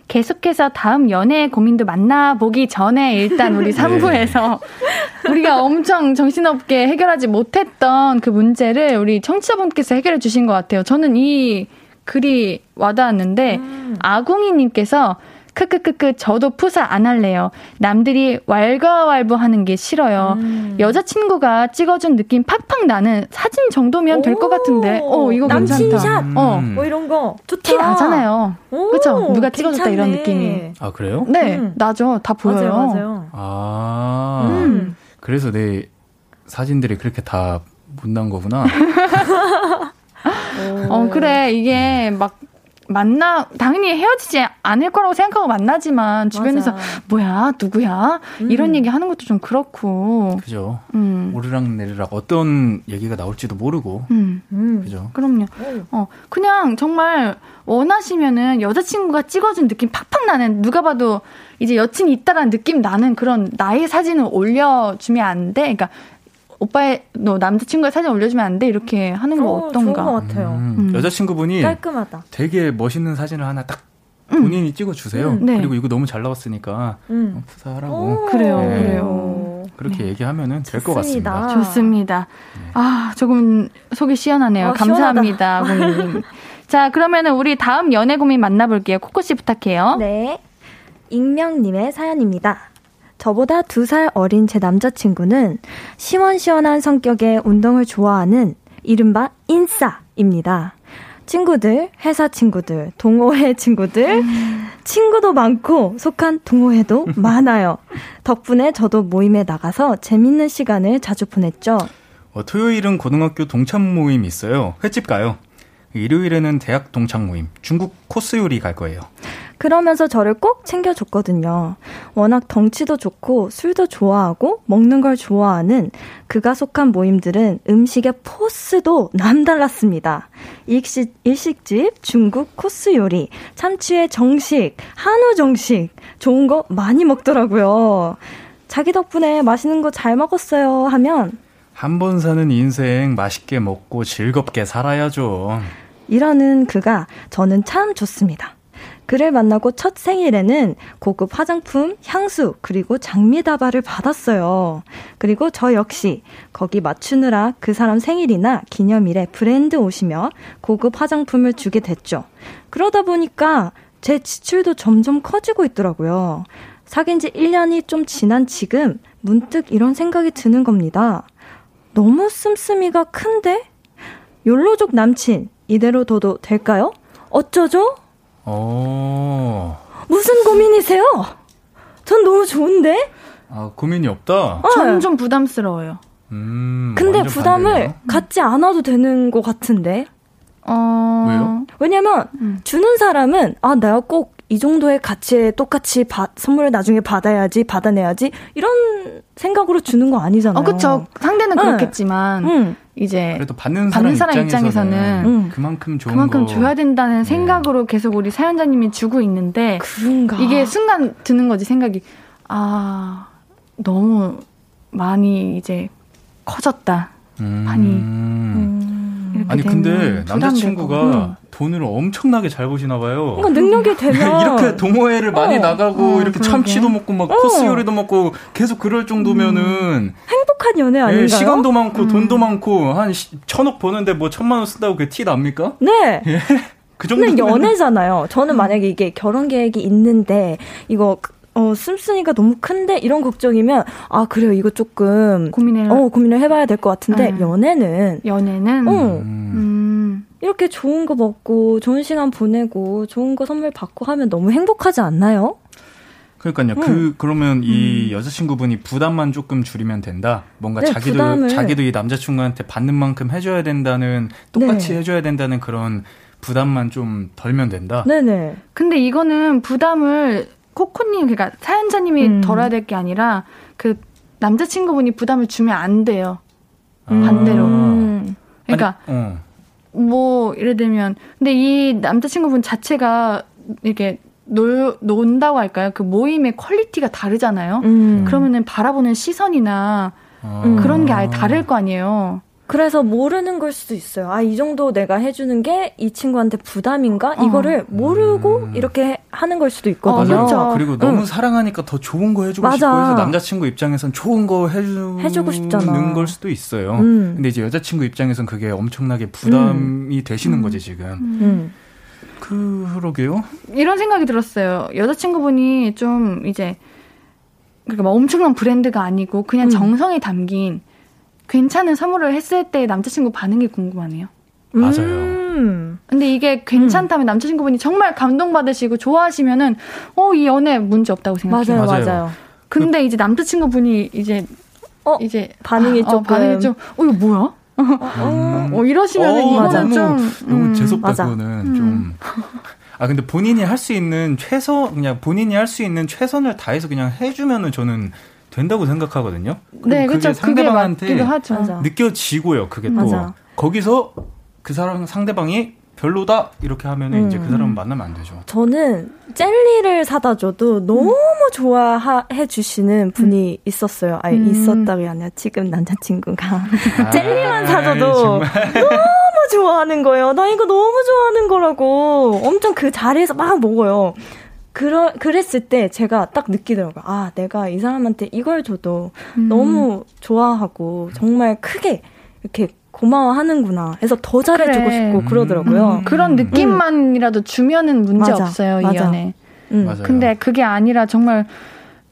계속해서 다음 연애 고민도 만나보기 전에 일단 우리 [LAUGHS] 3부에서 우리가 엄청 정신없게 해결하지 못했던 그 문제를 우리 청취자분께서 해결해 주신 것 같아요. 저는 이 글이 와닿았는데 음. 아궁이님께서 크크크크 저도 푸사 안 할래요. 남들이 왈가왈부 하는 게 싫어요. 음. 여자친구가 찍어준 느낌 팍팍 나는 사진 정도면 될 것 같은데. 어 이거 괜찮다. 어. 뭐 이런 거 좋다. 티 나잖아요. 그렇죠? 누가 찍어줬다 괜찮네. 이런 느낌이. 아 그래요? 네 음. 나죠. 다 보여요. 맞아요, 맞아요. 아 음. 그래서 내 사진들이 그렇게 다 못 난 거구나. [LAUGHS] 어 그래 이게 막 만나 당연히 헤어지지 않을 거라고 생각하고 만나지만 주변에서 맞아. 뭐야 누구야 음. 이런 얘기 하는 것도 좀 그렇고 그죠 음. 오르락 내리락 어떤 얘기가 나올지도 모르고 음. 음. 그죠 그럼요 어 그냥 정말 원하시면은 여자친구가 찍어준 느낌 팍팍 나는 누가 봐도 이제 여친이 있다라는 느낌 나는 그런 나의 사진을 올려주면 안 돼. 그러니까 오빠의 너 남자친구의 사진 올려주면 안 돼? 이렇게 하는 거 어, 어떤가? 좋은 것 같아요. 음, 음. 여자친구분이 깔끔하다. 되게 멋있는 사진을 하나 딱 음. 본인이 음. 찍어주세요. 네. 그리고 이거 너무 잘 나왔으니까 음. 어, 푸사하라고. 그래요, 네. 그래요. 그렇게 네. 얘기하면은 될 것 같습니다. 좋습니다. 네. 아 조금 속이 시원하네요. 어, 감사합니다, 고객님. [LAUGHS] 자, 그러면은 우리 다음 연애 고민 만나볼게요. 코코 씨 부탁해요. 네. 익명님의 사연입니다. 저보다 두 살 어린 제 남자친구는 시원시원한 성격의 운동을 좋아하는 이른바 인싸입니다. 친구들, 회사 친구들, 동호회 친구들, 친구도 많고 속한 동호회도 [LAUGHS] 많아요. 덕분에 저도 모임에 나가서 재밌는 시간을 자주 보냈죠. 어, 토요일은 고등학교 동창 모임 있어요. 횟집 가요. 일요일에는 대학 동창 모임, 중국 코스 요리 갈 거예요. 그러면서 저를 꼭 챙겨줬거든요. 워낙 덩치도 좋고 술도 좋아하고 먹는 걸 좋아하는 그가 속한 모임들은 음식의 포스도 남달랐습니다. 일식, 일식집, 중국 코스 요리, 참치의 정식, 한우 정식, 좋은 거 많이 먹더라고요. 자기 덕분에 맛있는 거 잘 먹었어요 하면 한 번 사는 인생 맛있게 먹고 즐겁게 살아야죠. 이러는 그가 저는 참 좋습니다. 그를 만나고 첫 생일에는 고급 화장품, 향수, 그리고 장미다발을 받았어요. 그리고 저 역시 거기 맞추느라 그 사람 생일이나 기념일에 브랜드 옷이며 고급 화장품을 주게 됐죠. 그러다 보니까 제 지출도 점점 커지고 있더라고요. 사귄 지 1년이 좀 지난 지금 문득 이런 생각이 드는 겁니다. 너무 씀씀이가 큰데? 욜로족 남친, 이대로 둬도 될까요? 어쩌죠? 어. 무슨 고민이세요? 전 너무 좋은데? 아, 고민이 없다? 저는 어. 좀 부담스러워요. 음, 근데 부담을 반대네요. 갖지 않아도 되는 것 같은데? 어... 왜요? 왜냐면, 음. 주는 사람은, 아, 내가 꼭 이 정도의 가치에 똑같이 바, 선물을 나중에 받아야지, 받아내야지, 이런 생각으로 주는 거 아니잖아요. 어, 그쵸. 상대는 네. 그렇겠지만, 음. 이제 그래도 받는 사람, 받는 사람 입장에서는, 입장에서는 음. 그만큼 좋은 그만큼 거. 줘야 된다는 네. 생각으로 계속 우리 사연자님이 주고 있는데 그런가? 이게 순간 드는 거지 생각이 아 너무 많이 이제 커졌다 음. 판이 음. 아니 근데 남자친구가 음. 돈을 엄청나게 잘 버시나 봐요. 그러니까 능력이 되면 [LAUGHS] 이렇게 동호회를 많이 어. 나가고 어, 이렇게 그러게. 참치도 먹고 막 어. 코스 요리도 먹고 계속 그럴 정도면은 음. 행복한 연애 예, 아닌가요? 예, 시간도 많고 음. 돈도 많고 한 천억 버는데 뭐 천만 원 쓴다고 그게 티 납니까? 네. 예. [LAUGHS] 그 정도는 연애잖아요. 저는 만약에 이게 결혼 계획이 있는데 이거 어, 씀씀이가 너무 큰데 이런 걱정이면 아 그래요 이거 조금 고민을 어 고민을 해봐야 될 것 같은데 음. 연애는 연애는 어, 음. 이렇게 좋은 거 먹고 좋은 시간 보내고 좋은 거 선물 받고 하면 너무 행복하지 않나요? 그러니까요. 그 음. 그 그러면 이 음. 여자친구분이 부담만 조금 줄이면 된다. 뭔가 네, 자기도 부담을. 자기도 이 남자친구한테 받는 만큼 해줘야 된다는 똑같이 네. 해줘야 된다는 그런 부담만 좀 덜면 된다. 네네. 근데 이거는 부담을 코코님 그러니까 사연자님이 음. 덜어야 될 게 아니라 그 남자친구분이 부담을 주면 안 돼요. 음. 반대로. 음. 그러니까 아니, 어. 뭐 예를 들면 근데 이 남자친구분 자체가 이렇게 놀, 논다고 할까요? 그 모임의 quality가 다르잖아요. 음. 그러면은 바라보는 시선이나 아. 그런 게 아예 다를 거 아니에요. 그래서 모르는 걸 수도 있어요. 아, 이 정도 내가 해주는 게 이 친구한테 부담인가? 어. 이거를 모르고 음. 이렇게 하는 걸 수도 있거든요. 어, 그렇죠. 그리고 너무 응. 사랑하니까 더 좋은 거 해주고 맞아. 싶고 해서 남자친구 입장에선 좋은 거 해주, 해주고 싶잖아. 걸 수도 있어요. 음. 근데 이제 여자친구 입장에선 그게 엄청나게 부담이 음. 되시는 거지, 지금. 음. 그러게요. 이런 생각이 들었어요. 여자친구분이 좀 이제 그러니까 막 엄청난 브랜드가 아니고 그냥 음. 정성이 담긴 괜찮은 선물을 했을 때 남자친구 반응이 궁금하네요. 맞아요. 음. 근데 이게 괜찮다면 음. 남자친구분이 정말 감동받으시고 좋아하시면은 어 이 연애 문제 없다고 생각해요. 맞아요, 맞아요. 근데 그, 이제 남자친구분이 이제 어 이제 반응이 아, 어, 좀 반응이 좀어 이거 뭐야? 어, 어, 이러시면 어, 이거는 좀 너무 음, 재수없다 그거는 음. 좀. 아 근데 본인이 할 수 있는 최소 그냥 본인이 할 수 있는 최선을 다해서 그냥 해주면은 저는 된다고 생각하거든요. 네, 그렇죠. 상대방한테 느껴지고요. 그게 또 맞아. 거기서 그 사람 상대방이 별로다 이렇게 하면은 음. 이제 그 사람 을 만나면 안 되죠. 저는 젤리를 사다 줘도 너무 음. 좋아해 주시는 분이 음. 있었어요. 아니 음. 있었다가 아니라 지금 남자친구가 아, [LAUGHS] 젤리만 사줘도 너무 좋아하는 거예요. 나 이거 너무 좋아하는 거라고 엄청 그 자리에서 막 먹어요. 그러, 그랬을 때 제가 딱 느끼더라고요. 아, 내가 이 사람한테 이걸 줘도 음. 너무 좋아하고 정말 크게 이렇게 고마워하는구나 해서 더 잘해주고 그래. 싶고 그러더라고요. 음. 그런 느낌만이라도 주면은 문제 맞아. 없어요, 이 맞아. 연애. 음. 맞아요. 근데 그게 아니라 정말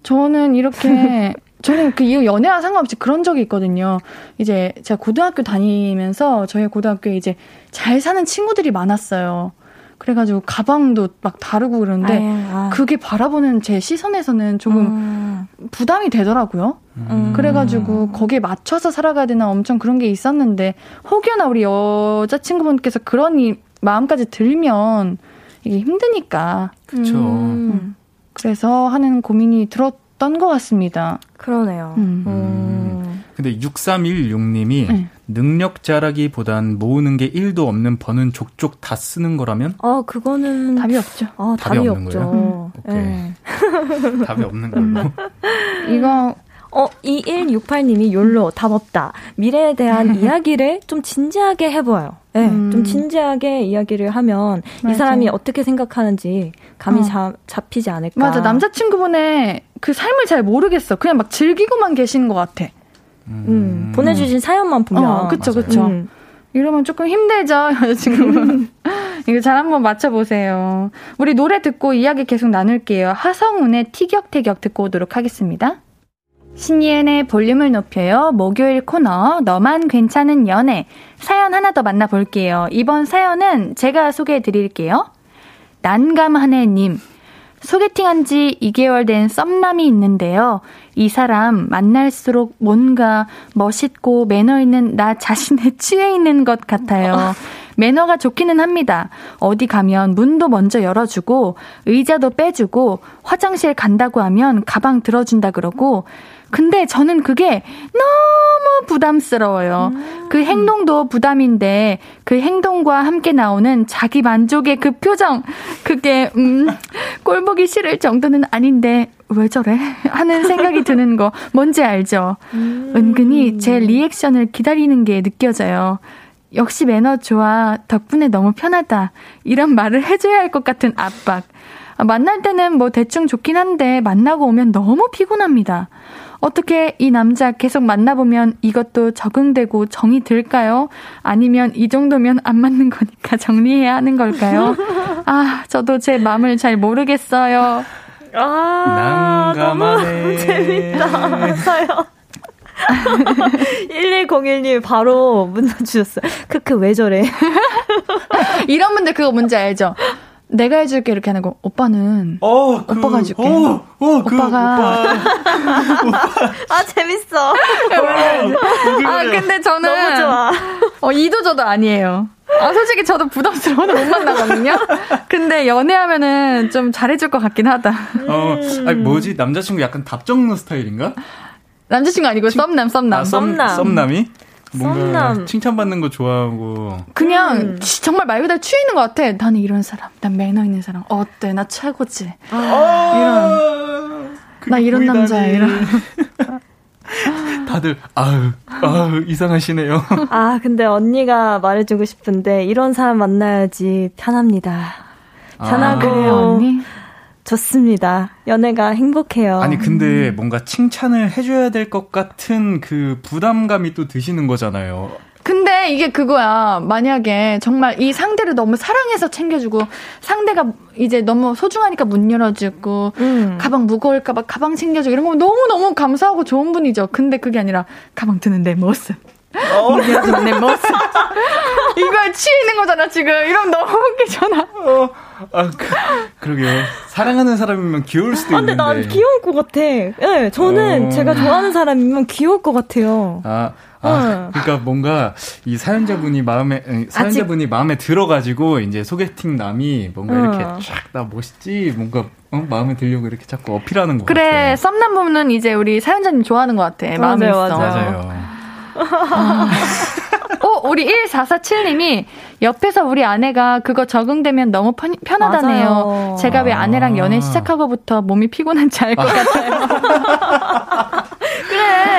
저는 이렇게 [LAUGHS] 저는 그 이후 연애와 상관없이 그런 적이 있거든요. 이제 제가 고등학교 다니면서 저희 고등학교에 이제 잘 사는 친구들이 많았어요. 그래가지고 가방도 막 다르고 그러는데 아유, 아. 그게 바라보는 제 시선에서는 조금 음. 부담이 되더라고요. 음. 그래가지고 거기에 맞춰서 살아가야 되나 엄청 그런 게 있었는데 혹여나 우리 여자친구분께서 그런 이 마음까지 들면 이게 힘드니까. 그렇죠. 음. 그래서 하는 고민이 들었던 것 같습니다. 그러네요. 음. 음. 근데 6316님이 네. 능력 자라기보단 모으는 게 1도 없는 버는 족족 다 쓰는 거라면? 어, 그거는 답이 없죠. 어, 답이, 답이 없는 없죠. 거예요? 음. 오케이. 네. [LAUGHS] 답이 없는 걸로. [LAUGHS] 이거 어, 2168님이 욜로 답 없다. 미래에 대한 [LAUGHS] 이야기를 좀 진지하게 해봐요. 네, 음. 좀 진지하게 이야기를 하면 맞아. 이 사람이 어떻게 생각하는지 감이 어. 잡, 잡히지 않을까. 맞아, 남자친구분의 그 삶을 잘 모르겠어. 그냥 막 즐기고만 계시는 것 같아. 음. 음. 보내주신 사연만 보면. 어, 그쵸, 맞아요. 그쵸. 음. 이러면 조금 힘들죠, [LAUGHS] 여자친구분. 이거 잘 한번 맞춰보세요. 우리 노래 듣고 이야기 계속 나눌게요. 하성운의 티격태격 듣고 오도록 하겠습니다. 신예은의 볼륨을 높여요. 목요일 코너, 너만 괜찮은 연애. 사연 하나 더 만나볼게요. 이번 사연은 제가 소개해 드릴게요. 난감하네님. 소개팅 한 지 2개월 된 썸남이 있는데요. 이 사람 만날수록 뭔가 멋있고 매너 있는 나 자신에 [LAUGHS] 취해 있는 것 같아요. 매너가 좋기는 합니다. 어디 가면 문도 먼저 열어주고, 의자도 빼주고, 화장실 간다고 하면 가방 들어준다 그러고, 근데 저는 그게 너무 부담스러워요. 음. 그 행동도 부담인데 그 행동과 함께 나오는 자기 만족의 그 표정 그게 음 꼴 보기 싫을 정도는 아닌데 왜 저래? 하는 생각이 드는 거 뭔지 알죠? 음. 은근히 제 리액션을 기다리는 게 느껴져요. 역시 매너 좋아. 덕분에 너무 편하다. 이런 말을 해줘야 할 것 같은 압박. 만날 때는 뭐 대충 좋긴 한데 만나고 오면 너무 피곤합니다. 어떻게 이 남자 계속 만나보면 이것도 적응되고 정이 들까요? 아니면 이 정도면 안 맞는 거니까 [LAUGHS] 정리해야 하는 걸까요? 아, 저도 제 마음을 잘 모르겠어요. 아, 난감하네. 너무 [LAUGHS] 재밌다. 사요. 1101님 [LAUGHS] 바로 문자 주셨어요. 크크, 왜 저래? 이런 분들 그거 뭔지 알죠? 내가 해줄게 이렇게 하는 거 오빠는 어, 그, 오빠가 해줄게. 어, 어, 그 오빠가. 오빠. [LAUGHS] 아 재밌어. 아 근데 저는 너무 좋아. 어 이도 저도 아니에요. 아 솔직히 저도 부담스러워서 못 만나거든요. 근데 연애하면은 좀 잘해줄 것 같긴 하다. 어 아니 뭐지? 남자친구 약간 답정너 스타일인가? 남자친구 아니고 썸남 썸남. 아, 썸남. 썸남이 뭔가 썸남. 칭찬받는 거 좋아하고 그냥 음. 정말 말 그대로 취해 있는 것 같아. 나는 이런 사람, 난 매너 있는 사람. 어때? 나 최고지. 아~ 이런 나 이런 남자야. 이런. [LAUGHS] 다들 아유 아유 이상하시네요. [LAUGHS] 아 근데 언니가 말해주고 싶은데 이런 사람 만나야지 편합니다. 편하고 아, 그래요, 언니? 좋습니다. 연애가 행복해요. 아니, 근데 뭔가 칭찬을 해줘야 될 것 같은 그 부담감이 또 드시는 거잖아요. 근데 이게 그거야. 만약에 정말 이 상대를 너무 사랑해서 챙겨주고 상대가 이제 너무 소중하니까 문 열어주고 음. 가방 무거울까봐 가방 챙겨주고 이런 거 너무 너무 감사하고 좋은 분이죠. 근데 그게 아니라 가방 드는 내 모습. 어. 문 열어주는 내 모습. [LAUGHS] 이걸 있는 거잖아, 지금. 이러면 너무 웃기잖아. 어. 아, 그, 그러게요. 사랑하는 사람이면 귀여울 수도 아, 근데 있는데. 난 귀여울 것 같아. 예, 네, 저는 어... 제가 좋아하는 사람이면 귀여울 것 같아요. 아, 아, 어. 그러니까 뭔가 이 사연자분이 마음에 사연자분이 아직... 마음에 들어가지고 이제 소개팅 남이 뭔가 어. 이렇게 쫙 나 멋있지 뭔가 어? 마음에 들려고 이렇게 자꾸 어필하는 거 그래, 같아요. 그래 썸남 보면 이제 우리 사연자님 좋아하는 것 같아. 마음에 맞아요, 있어. 맞아요. 아. 어, 우리 1447님이 옆에서 우리 아내가 그거 적응되면 너무 편, 편하다네요. 맞아요. 제가 왜 아내랑 연애 아. 시작하고부터 몸이 피곤한지 알것 아. 같아요. [LAUGHS]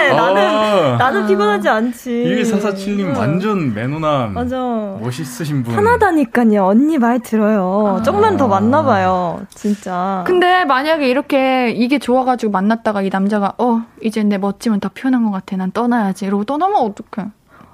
그래, 나는, 아. 나는 피곤하지 않지. 1447님 완전 매너남. 맞아. 멋있으신 분. 편하다니까요. 언니 말 들어요. 아. 조금만 더 만나봐요. 진짜. 근데 만약에 이렇게 이게 좋아가지고 만났다가 이 남자가, 어, 이제 내 멋짐은 더 표현한 것 같아. 난 떠나야지. 이러고 떠나면 어떡해.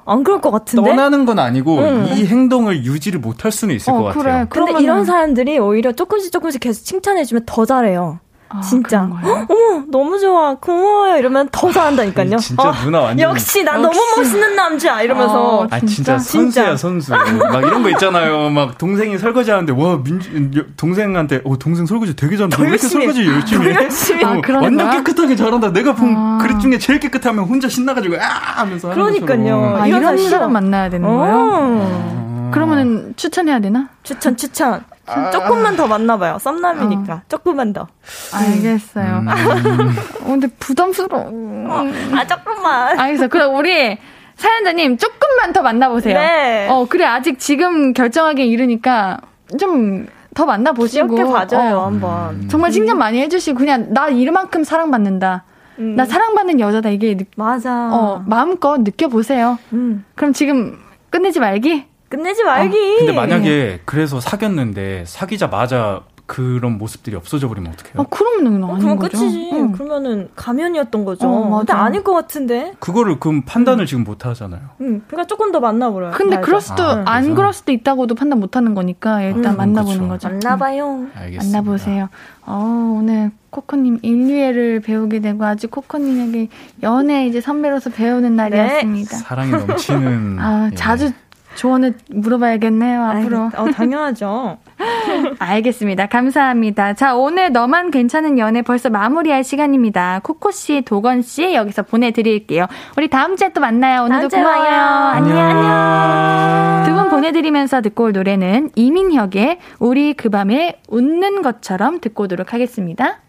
안 그럴 것 같은데? 떠나는 건 아니고 응. 이 행동을 유지를 못할 수는 있을 어, 것 그래. 같아요. 근데 그러면은... 이런 사람들이 오히려 조금씩 조금씩 계속 칭찬해주면 더 잘해요. 아, 진짜. 어머, 너무 좋아. 고마워요. 이러면 더 잘한다니까요. 진짜 어, 누나 완전. 역시 난 너무 멋있는 남자. 이러면서. 아, 진짜, 진짜 선수야, 선수. 막 이런 거 있잖아요. 막 동생이 설거지 하는데, 와, 민주, 동생한테, 어, 동생 설거지 되게 잘한다. 왜 이렇게 설거지 열심히 해? 열심히. 아, 완전 깨끗하게 잘한다. 내가 본 아. 그릇 중에 제일 깨끗하면 혼자 신나가지고, 아! 하면서. 그러니까요. 아, 이런 사람 만나야 되는 거예요? 어. 그러면은 추천해야 되나? 추천, 추천. 아. 조금만 더 만나봐요. 썸남이니까. 어. 조금만 더. 알겠어요. 음. [LAUGHS] 어, 근데 부담스러워. 아, 조금만. 알겠어요. 그럼 우리 사연자님 조금만 더 만나보세요. 네. 어, 그래. 아직 지금 결정하기 이르니까 좀 더 만나보시고. 이렇게 봐줘요, 어. 한번. 정말 칭찬 많이 해주시고, 그냥 나 이만큼 사랑받는다. 음. 나 사랑받는 여자다. 이게. 느, 맞아. 어, 마음껏 느껴보세요. 음. 그럼 지금 끝내지 말기? 끝내지 말기. 아, 근데 만약에 그래서 사귀었는데 사귀자마자 그런 모습들이 없어져 버리면 어떡해요? 아, 그러면은 어, 그럼 거죠? 끝이지. 응. 그러면은 가면이었던 거죠. 어, 근데 아닐 것 같은데. 그거를 그럼 판단을 응. 지금 못 하잖아요. 응. 그러니까 조금 더 만나보래요. 근데 그럴 수도 아, 안 그럴 수도 있다고도 판단 못 하는 거니까 일단 응. 만나보는. 거죠. 만나봐요. 알겠습니다. 만나보세요. 어, 오늘 코코님 인류애를 배우게 되고 아주 코코님에게 연애 이제 선배로서 배우는 날이었습니다. 네. 사랑이 넘치는. 아, 예. 자주 조언을 물어봐야겠네요, 앞으로. 아, 어, 당연하죠. [LAUGHS] 알겠습니다. 감사합니다. 자, 오늘 너만 괜찮은 연애 벌써 마무리할 시간입니다. 코코 씨, 도건 씨, 여기서 보내드릴게요. 우리 다음 주에 또 만나요. 오늘도 고마워요. 안녕, 안녕. 두 분 보내드리면서 듣고 올 노래는 이민혁의 우리 그 밤에 웃는 것처럼 듣고 오도록 하겠습니다.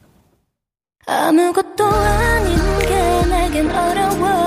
아무것도 아닌 게 내겐 어려워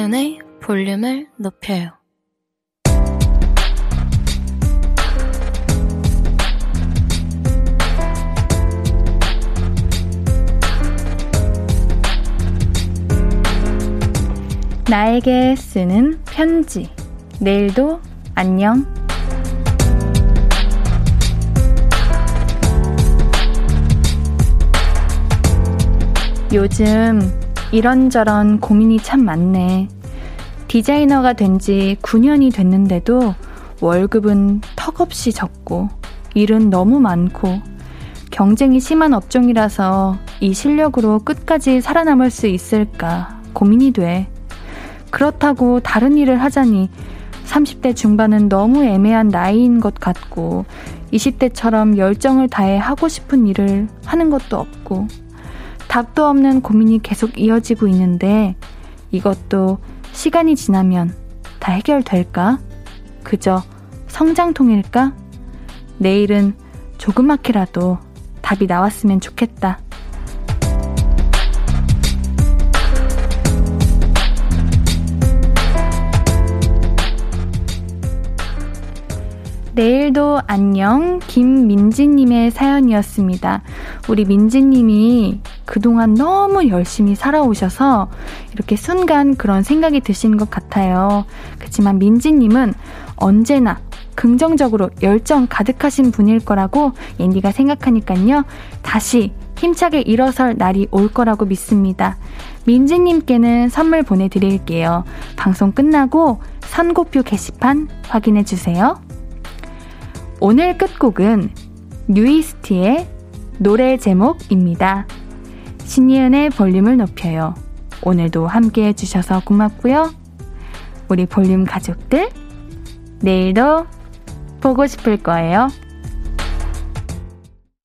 김태현의 볼륨을 높여요. 나에게 쓰는 편지. 내일도 안녕. 요즘 이런저런 고민이 참 많네. 디자이너가 된 지 9년이 됐는데도 월급은 턱없이 적고 일은 너무 많고 경쟁이 심한 업종이라서 이 실력으로 끝까지 살아남을 수 있을까 고민이 돼. 그렇다고 다른 일을 하자니 30대 중반은 너무 애매한 나이인 것 같고 20대처럼 열정을 다해 하고 싶은 일을 하는 것도 없고 답도 없는 고민이 계속 이어지고 있는데 이것도 시간이 지나면 다 해결될까? 그저 성장통일까? 내일은 조그맣게라도 답이 나왔으면 좋겠다. 내일도 안녕 김민지님의 사연이었습니다. 우리 민지님이 그동안 너무 열심히 살아오셔서 이렇게 순간 그런 생각이 드시는 것 같아요. 그렇지만 민지님은 언제나 긍정적으로 열정 가득하신 분일 거라고 앤디가 생각하니까요. 다시 힘차게 일어설 날이 올 거라고 믿습니다. 민지님께는 선물 보내드릴게요. 방송 끝나고 선고표 게시판 확인해주세요. 오늘 끝곡은 뉴이스트의 노래 제목입니다. 신예은의 볼륨을 높여요. 오늘도 함께 해주셔서 고맙고요. 우리 볼륨 가족들, 내일도 보고 싶을 거예요.